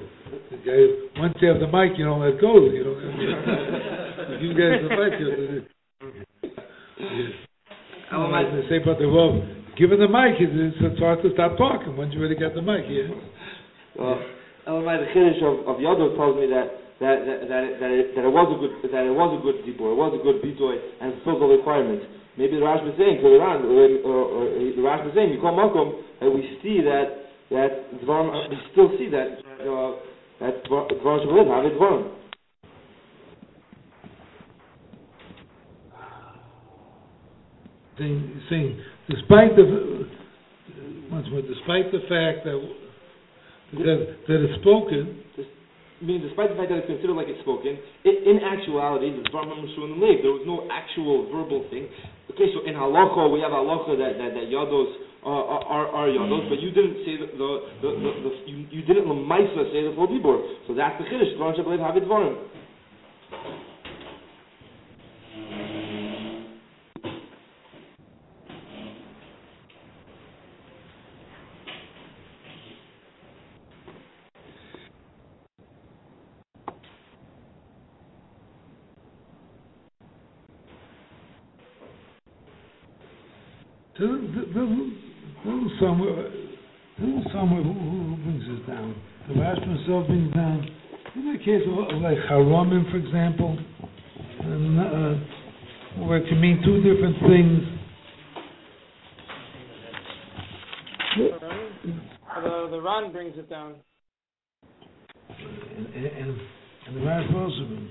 Once you have the mic, you don't let go. You know, [laughs] you guys the mic, you Elamai, they say, but the well, given the mic, it's, it's hard to stop talking once you already got the mic. Yeah. uh, Elamai, the Chiddush of, of Yodel tells me that, that, that, that, it, that, it, that it was a good, that it was a good dibur, it was a good bitoy, and fulfilled the requirements. Maybe the Rash was saying, to or, or, or the Rash was saying, Mikol Makom, that we see that, that Dvarim, we still see that, uh, that Dvarim Shabbat have it Dvarim. Saying, despite the once more, despite the fact that that, that it's spoken, I mean, despite the fact that it's considered like it's spoken, i in actuality, the Dvar there was no actual verbal thing. Okay, so in halacha, we have halacha that, that, that yados are, are, are yados, but you didn't say the, the, the, the, the you, you didn't lemaisa say the full dibur. So that's the chiddush. Dvar it dvarim. doesn't, doesn't, doesn't somewhere, doesn't somewhere, who, who who brings this down? The Rashba himself brings down, in the case of, of like Haramim, for example, and, uh, where it can mean two different things. The the Ran brings it down. And, and, and the Rashba also brings.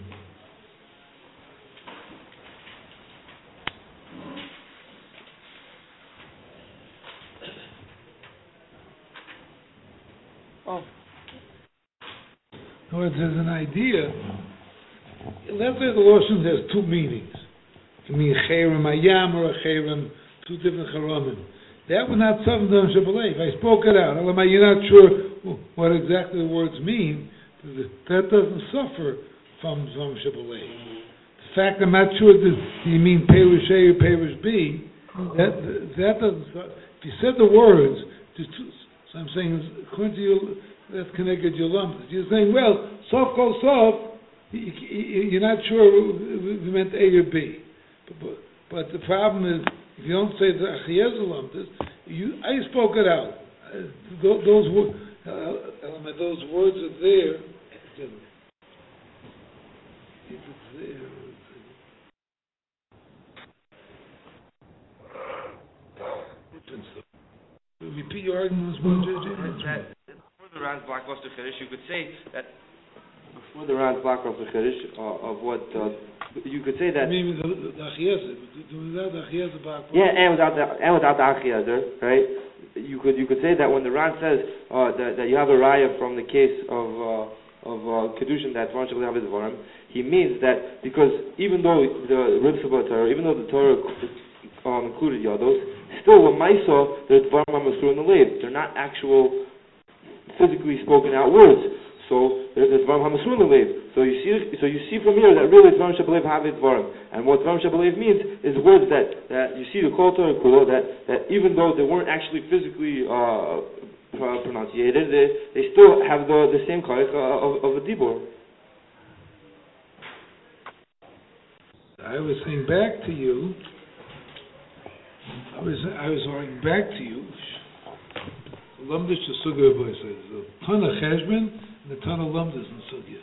Oh, In other words, there's an idea. The Lashon has two meanings. It can mean Cherem Ayam or Cherem, two different Charamim. That would not suffer them Shabbalay. If I spoke it out, Elamai, you're not sure what exactly the words mean, that doesn't suffer from, Shabbalay. The fact I'm not sure, do you mean Perish A or Perish B? That, that doesn't, if you said the words, just, so I'm saying, according to you, that's connected your lumps. You're saying, well, soft goes soft, you- you- you're not sure we meant A or B. But, but, the problem is, if you don't say the Achiezer lumpus, you, I spoke it out. Uh, tho- Those, wo- uh, those words are there. There, Repeat your argument, Mr. JJ. that before the Ran's blockbuster finish, you could say that Before the round block of the uh, of what uh, you could say that. Maybe the, the Achiezer, but do without the Achiezer back. Yeah, and without the and without the achiezer, right? You could you could say that when the Ran says uh, that, that you have a raya from the case of uh, of uh, kedushin that one shall have his vorim, he means that because even though the ribs of the Torah, even though the Torah um, included yados, still the ma'isa the vorim are masur in the lab. They're not actual physically spoken out words. So there's the dvarim hamasur in. So you see, so you see from here that really dvarim shabalev have dvarim, and what dvarim shabalev means is words that that you see the kol Torah kulo that that even though they weren't actually physically uh, pronunciated, they, they still have the, the same koich of, of a dibur. I was saying back to you, I was I was arguing back to you. Lumdish to sugya boy says the ton of cheshbon and the ton of lumdish in sugya.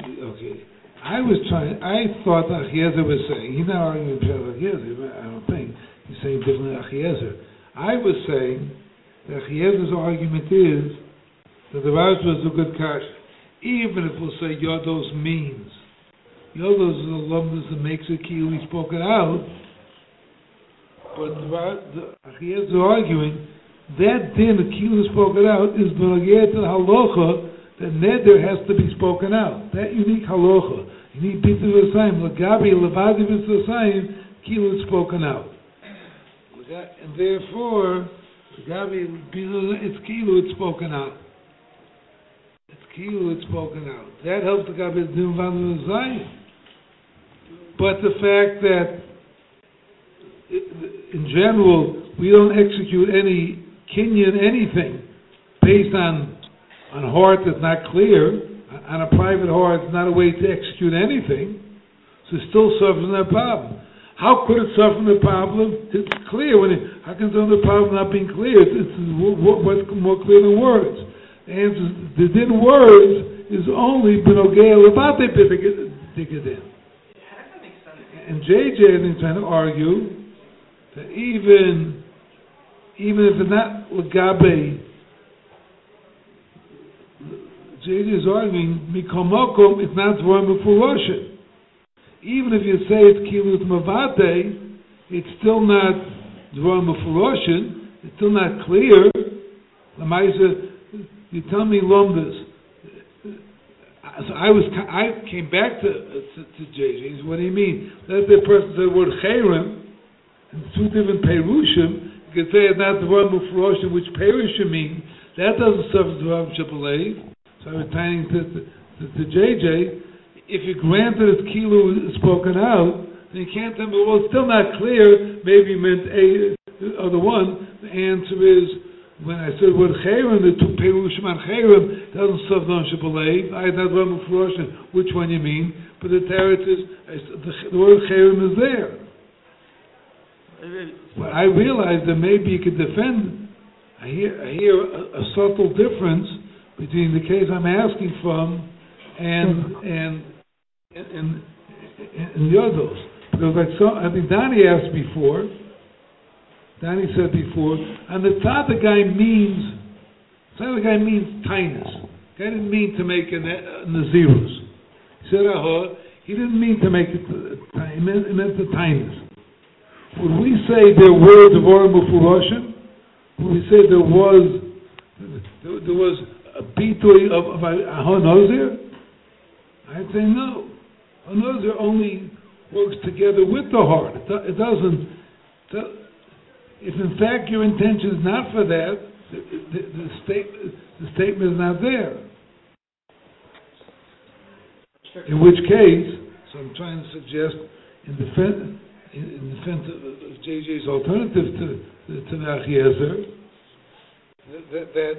Okay, I was trying. I thought Achiezer was saying he's not arguing with Achiezer. I don't think he's saying differently Achiezer. I was saying that Achiezer's argument is that the Rash was a good kash, even if we'll say Yodos means. Yodos is the lumdus that makes it kili spoken out. But the Achiezer arguing that din of kili spoken out is to the halacha that neder has to be spoken out. That unique halacha. You need Peter V'Sayim, Lagabi, Levadi V'Sayim, kilo is spoken out. And therefore, Lagabi, it's kilo, it's spoken out. It's kilo, it's spoken out. That helps the Gabi Dim V'Sayim. But the fact that, in general, we don't execute any Kenyan anything based on on a heart that's not clear, on a private heart, it's not a way to execute anything, so still suffers from that problem. How could it suffer the problem? It's clear. When it, how can it suffer the problem not being clear? It's, it's what, what's more clear than words? The answer is, the din words is only benogea levate in. And JJ is trying to argue that even even if it's not legabe JJ is arguing, Mikomokom, it's not Dvorim Mufuroshin. Even if you say it's Kilut Mavate, it's still not Dvorim Mufuroshin, it's still not clear. Lamaisa, you tell me Lumbus. So I was, I came back to, to, to JJ, what do you mean? Let the person say the word Chayrim, two different Perushim, you could say it's not Dvorim Mufuroshin, which Perushim mean, that doesn't suffer Dvorim Shapalev. So I was telling to, to, to, JJ, if you grant that it's kilo is spoken out, then you can't tell me, well, it's still not clear, maybe you meant A or the one. The answer is, when I said word chayrim, the two perushim on chayrim, doesn't serve non shabalev. I had not one before which one you mean, but the teretz is, the, the word chayrim is there. But I realize that maybe you could defend, I hear, I hear a, a subtle difference between the case I'm asking from and and and, and the others. Because like so, I think Danny asked before. Danny said before, and the tzaddik guy means tzaddik guy means tinus. Guy didn't mean to make an nazirus. He said uh, he didn't mean to make it. Uh, he meant, he meant the tinus. Would we say there were devorim ufuroshim? Would we say there was there, there was a bitui of, of a I'd say no. Hanozir only works together with the heart. It, it doesn't. If in fact your intention is not for that, the, the, the, state, the statement is not there. In which case, so I'm trying to suggest, in defense, in, the sense of, of JJ's alternative to to Nachiezer, that, that,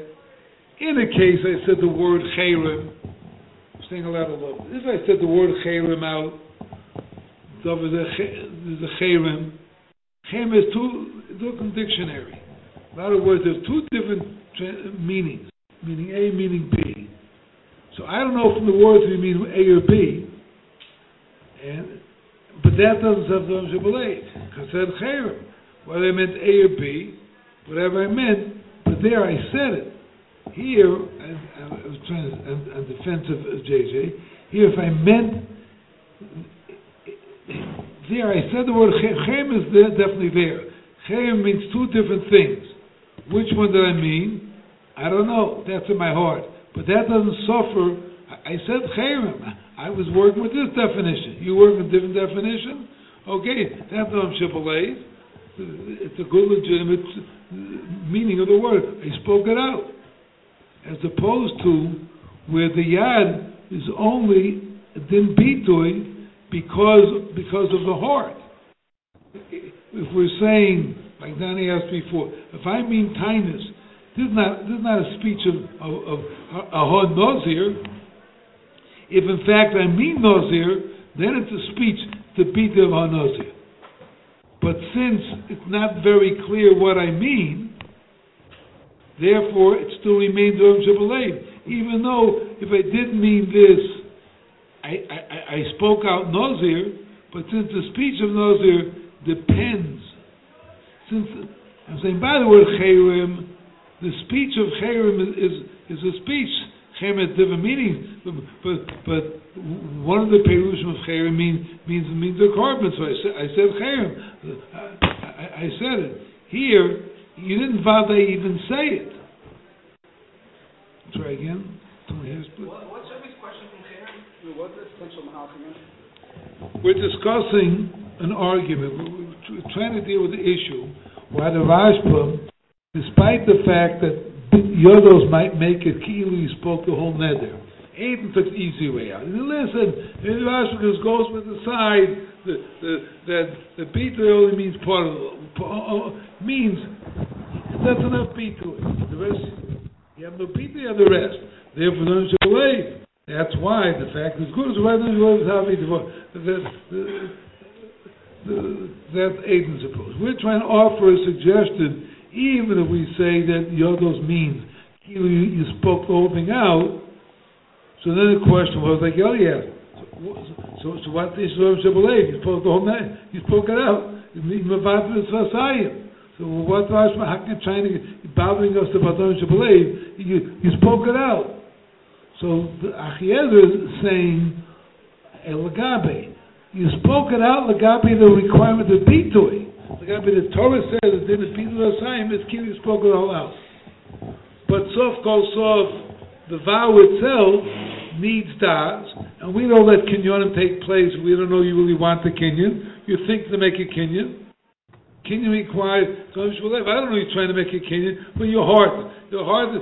in a case I said the word chayrim, saying a lot of love. If I said the word chayrim out, there's a chayrim. Chayrim is two, in dictionary. In other words, there's two different meanings, meaning A, meaning B. So I don't know from the words you mean A or B, and but that doesn't have the Shabalev. I said chayrim. Whether I meant A or B, whatever I meant, but there I said it. Here, I, was trying to, I'm, defensive of JJ. Here, if I meant, there I said the word chem is there, definitely there. Chem means two different things. Which one did I mean? I don't know. That's in my heart. But that doesn't suffer. I, said chem. I was working with this definition. You work with a different definition? Okay, that's not Shabalev. It's a good legitimate meaning of the word. I spoke it out as opposed to where the yad is only din bitui because because of the heart. if we're saying, like Danny asked before, if I mean kindness, this is not this is not a speech of of, of a nozir. If in fact I mean nozir, then it's a speech to beat of nozir. But since it's not very clear what I mean, therefore it still remains Dvarim Shabalev. Even though if I didn't mean this, I, I, I spoke out nozir, but since the speech of nozir depends, since I'm saying by the word chayrim, the speech of Cherem is, is, is a speech. Cherem has different meanings, but, but, but one of the perushim of Cherem means means means the korban. So I said I said Cherem. I, I, I said it. Here, you didn't bother even say it. Try again. What, what's Rebbe's question from Cherem? What's the potential mahal We're discussing an argument. We're trying to deal with the issue why the Rashba despite the fact that Yodos might make it Kilu, he spoke the whole nether. Aiden took the easy way out. Listen, the Rashba goes with the side the, the, that the Peter only means part of uh, means that's enough beat it. The rest you have no Peter, you have the rest. Therefore, don't you away. That's why the fact is good. So why don't you always have? That's Aiden's approach. We're trying to offer a suggestion even if we say that Yodos means you, you spoke the whole thing out, so then the question was like, yeah, so, so, so what is Rav Shabalev? You spoke the whole night. You spoke it out. So what was Hakan trying to bothering us about Rav Shabalev? You you spoke it out. So Achiezer is saying Elagabe. You spoke it out, Lagabe the requirement of Bitui. The guy the Torah says that in the people of Saim is killing spoke the whole house. But sof kol sof, the vow itself needs das, and we don't let kinyonim take place. We don't know you really want the kinyon. You think to make a kinyon. Kinyon requires I don't know you're trying to make a kinyon, but your heart, your heart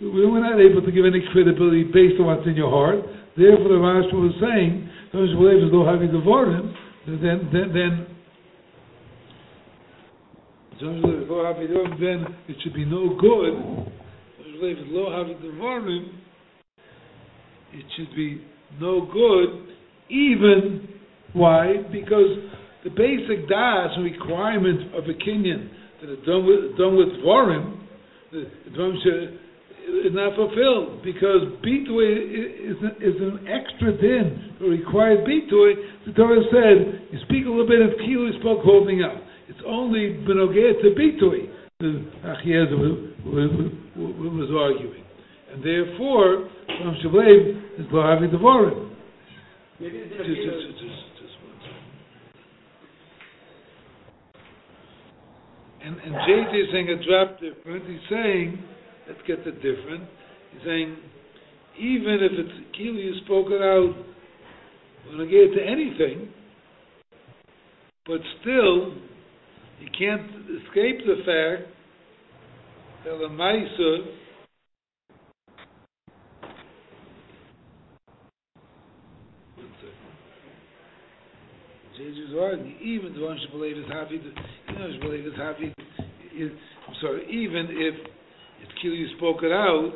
We were not able to give any credibility based on what's in your heart. Therefore, the Rashi was saying, is no having the then then then then it should be no good. It should be no good, even why? Because the basic das requirement of a kinyan that is done with done with dvarim, the dvarim is not fulfilled because bitui is, is, an extra din, a required bitui. The Torah said, you speak a little bit of kilu, spoke holding up. It's only benogeh to bitui. The Achiezer was, arguing. And therefore, Ram Shabalev is lo havi devorim. And, and JJ is saying a drop different. He's saying Let's get the different. He's saying, even if it's Kili you spoke it out when I get to anything, but still, you can't escape the fact that the Maisa Jesus even the one should believe is happy, know, should believe is happy. I'm sorry, even if it's key you spoke it out.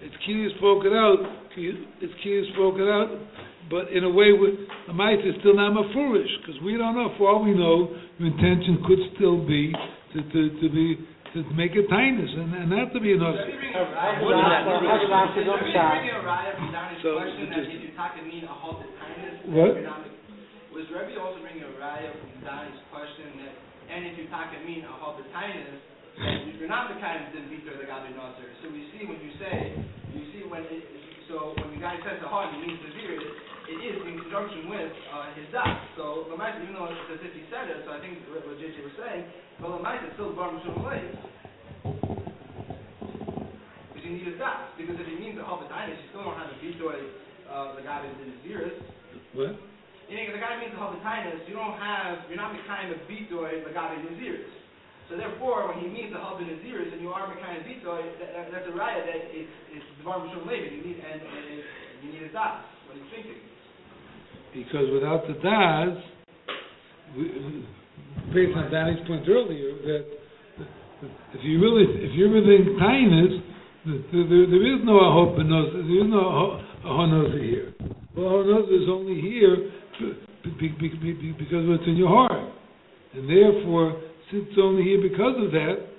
It's key you spoke it out. It's key you spoke it out. But in a way, with the mice is still not more foolish because we don't know. For all we know, your intention could still be to, to, to be to make a kindness and, and not to be enough. So, what? Was Rebbe also bringing a raya from Donnie's question that, and if you talk mean a halt the kindness, you're not the kind of Vito the Gabi Nasser. So we see when you say, you see when it, so when the guy says the heart, he means the beard, it is in conjunction with uh, his dot. So Lamaisa, even though it's as if he said it, so I think what JJ was saying, but Lamaisa still Bar Mishum Because you need his dot. Because if he means the Halbatainis, you still don't have a Vito uh, the in his ears. What? You know, the guy means the Halbatainis, you don't have, you're not the kind of Vito the Gabi in his ears. So therefore, when he means the hub in his and you are Mekan Vito, that, that's a raya that it's it's Dvar Mishum Levin. You need and, and you need a das. What he's thinking. Because without the das, based on Danny's point earlier, that if you really, if you're within kindness, there, there, there is no hope and there is no honoza here. Well, honoza is only here because what's in your heart, and therefore, since it's only here because of that,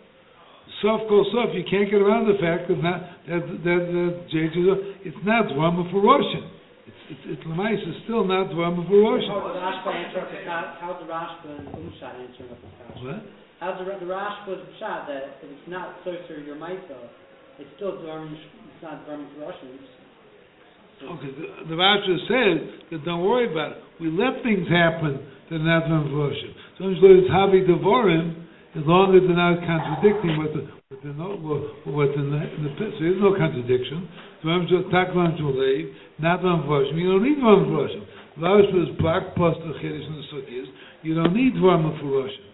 soft goes soft. You can't get around the fact that not that that, that it's not drama for Russian. It's it's, it's Lamais is still not drama for Russian. How's the Rashba answering How's the Rashba and Umshad answering up the What? How's the the Rashba's shot that if it's not closer your Maisa, it's still dvarm. It's not dvarm for Russian. Okay, oh, the, the Rashi says that don't worry about it. We let things happen that are not dvarm for Russian. So it's havi devorim as long as they're not contradicting what the what the no what's in the, in the so there's no contradiction. Dvarim takvan leave, not dvarim for You don't need for Russian. Rashi is black plus the chiddush in the sukkahs. You don't need dvarim for Russian.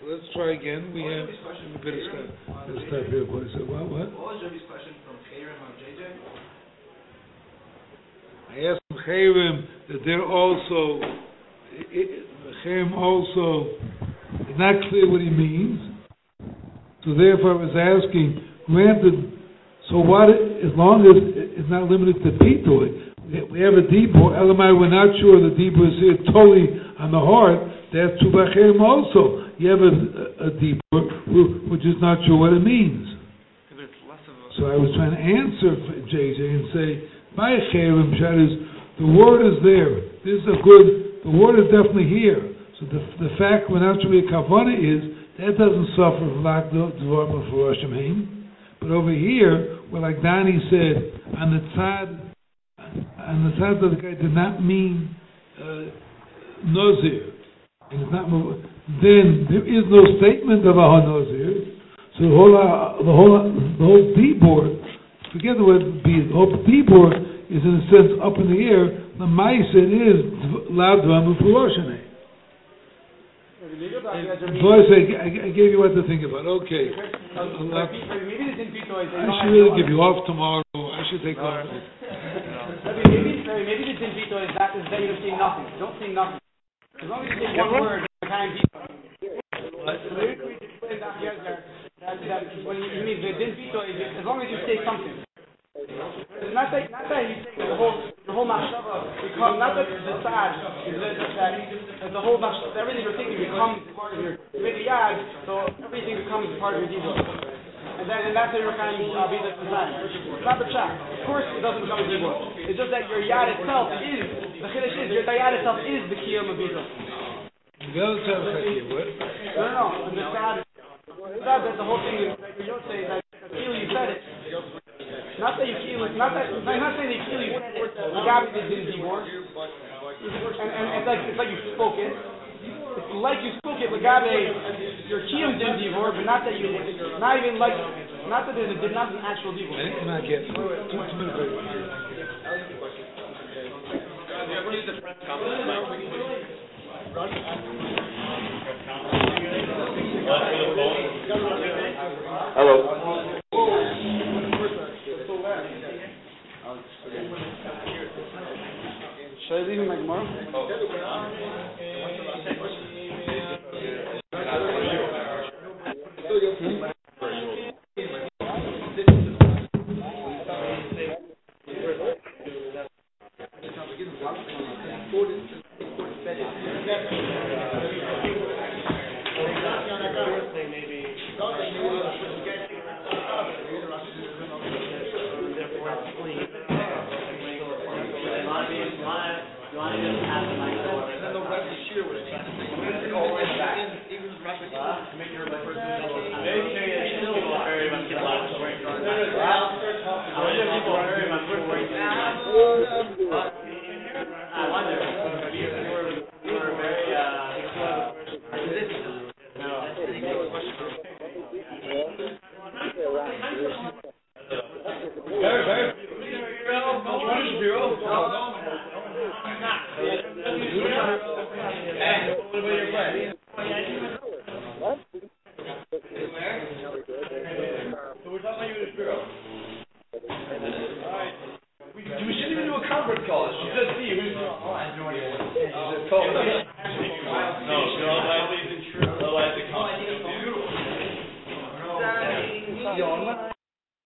So let's try again. We have a bit of stuff. Let's type here. What is it? What? What? What was Rabbi's question from Chayrim on JJ? I asked Chayrim that they're also, Chayrim also, it's not clear what he means. So therefore I was asking, granted, so what, as long as it's not limited to pitoy, we have a dibur, elamai, we're not sure the dibur is here totally on the heart, that's tubachim also. You have a, a, a we're just not sure what it means. So I was trying to answer JJ and say, my Cherem Pshat is the word is there. This is a good. The word is definitely here. So the the fact when actually a kavana is that doesn't suffer from dvarma for Hashem But over here, where like Danny said, on the tzad, on the tzad of the guy did not mean uh, nozir, and it's not. Then there is no statement of a nozir. So the whole, uh, the whole, the whole forget the word be, the whole dibor is in a sense up in the air. The mice it is loud drum for Roshane. Boys, I, I, gave you what to think about. Okay. I should really give you off tomorrow. I should take off. Maybe, maybe the din pito is that is that you're saying nothing. Don't say nothing. As long as you say one word, you, din as long as you say something. Not that not that the whole the whole mashava become not that the sad is that, that, the whole mashava everything you're thinking becomes part of your you make a yad so everything becomes part of your diva. And then and that's how you're kind of uh, be the design. It's not the chat. Of course it doesn't become a diva. It's just that your yad itself is the chiddush is your yad itself is the kiyum of diva. Time? No, no, no. The sad, the sad that the whole thing is that you don't say that feel you said it. Not that you feel it. Not that. Not saying that you feel you said it. Agabi didn't divorce. And, and it's like it's like you spoke it. It's like you spoke it. Agabi, your kiyum didn't divorce, but not that you. Not even like. Not that there's a, not an actual divorce. I did not get. Two, two minutes. Hello. Should I leave him like tomorrow? We shouldn't even do a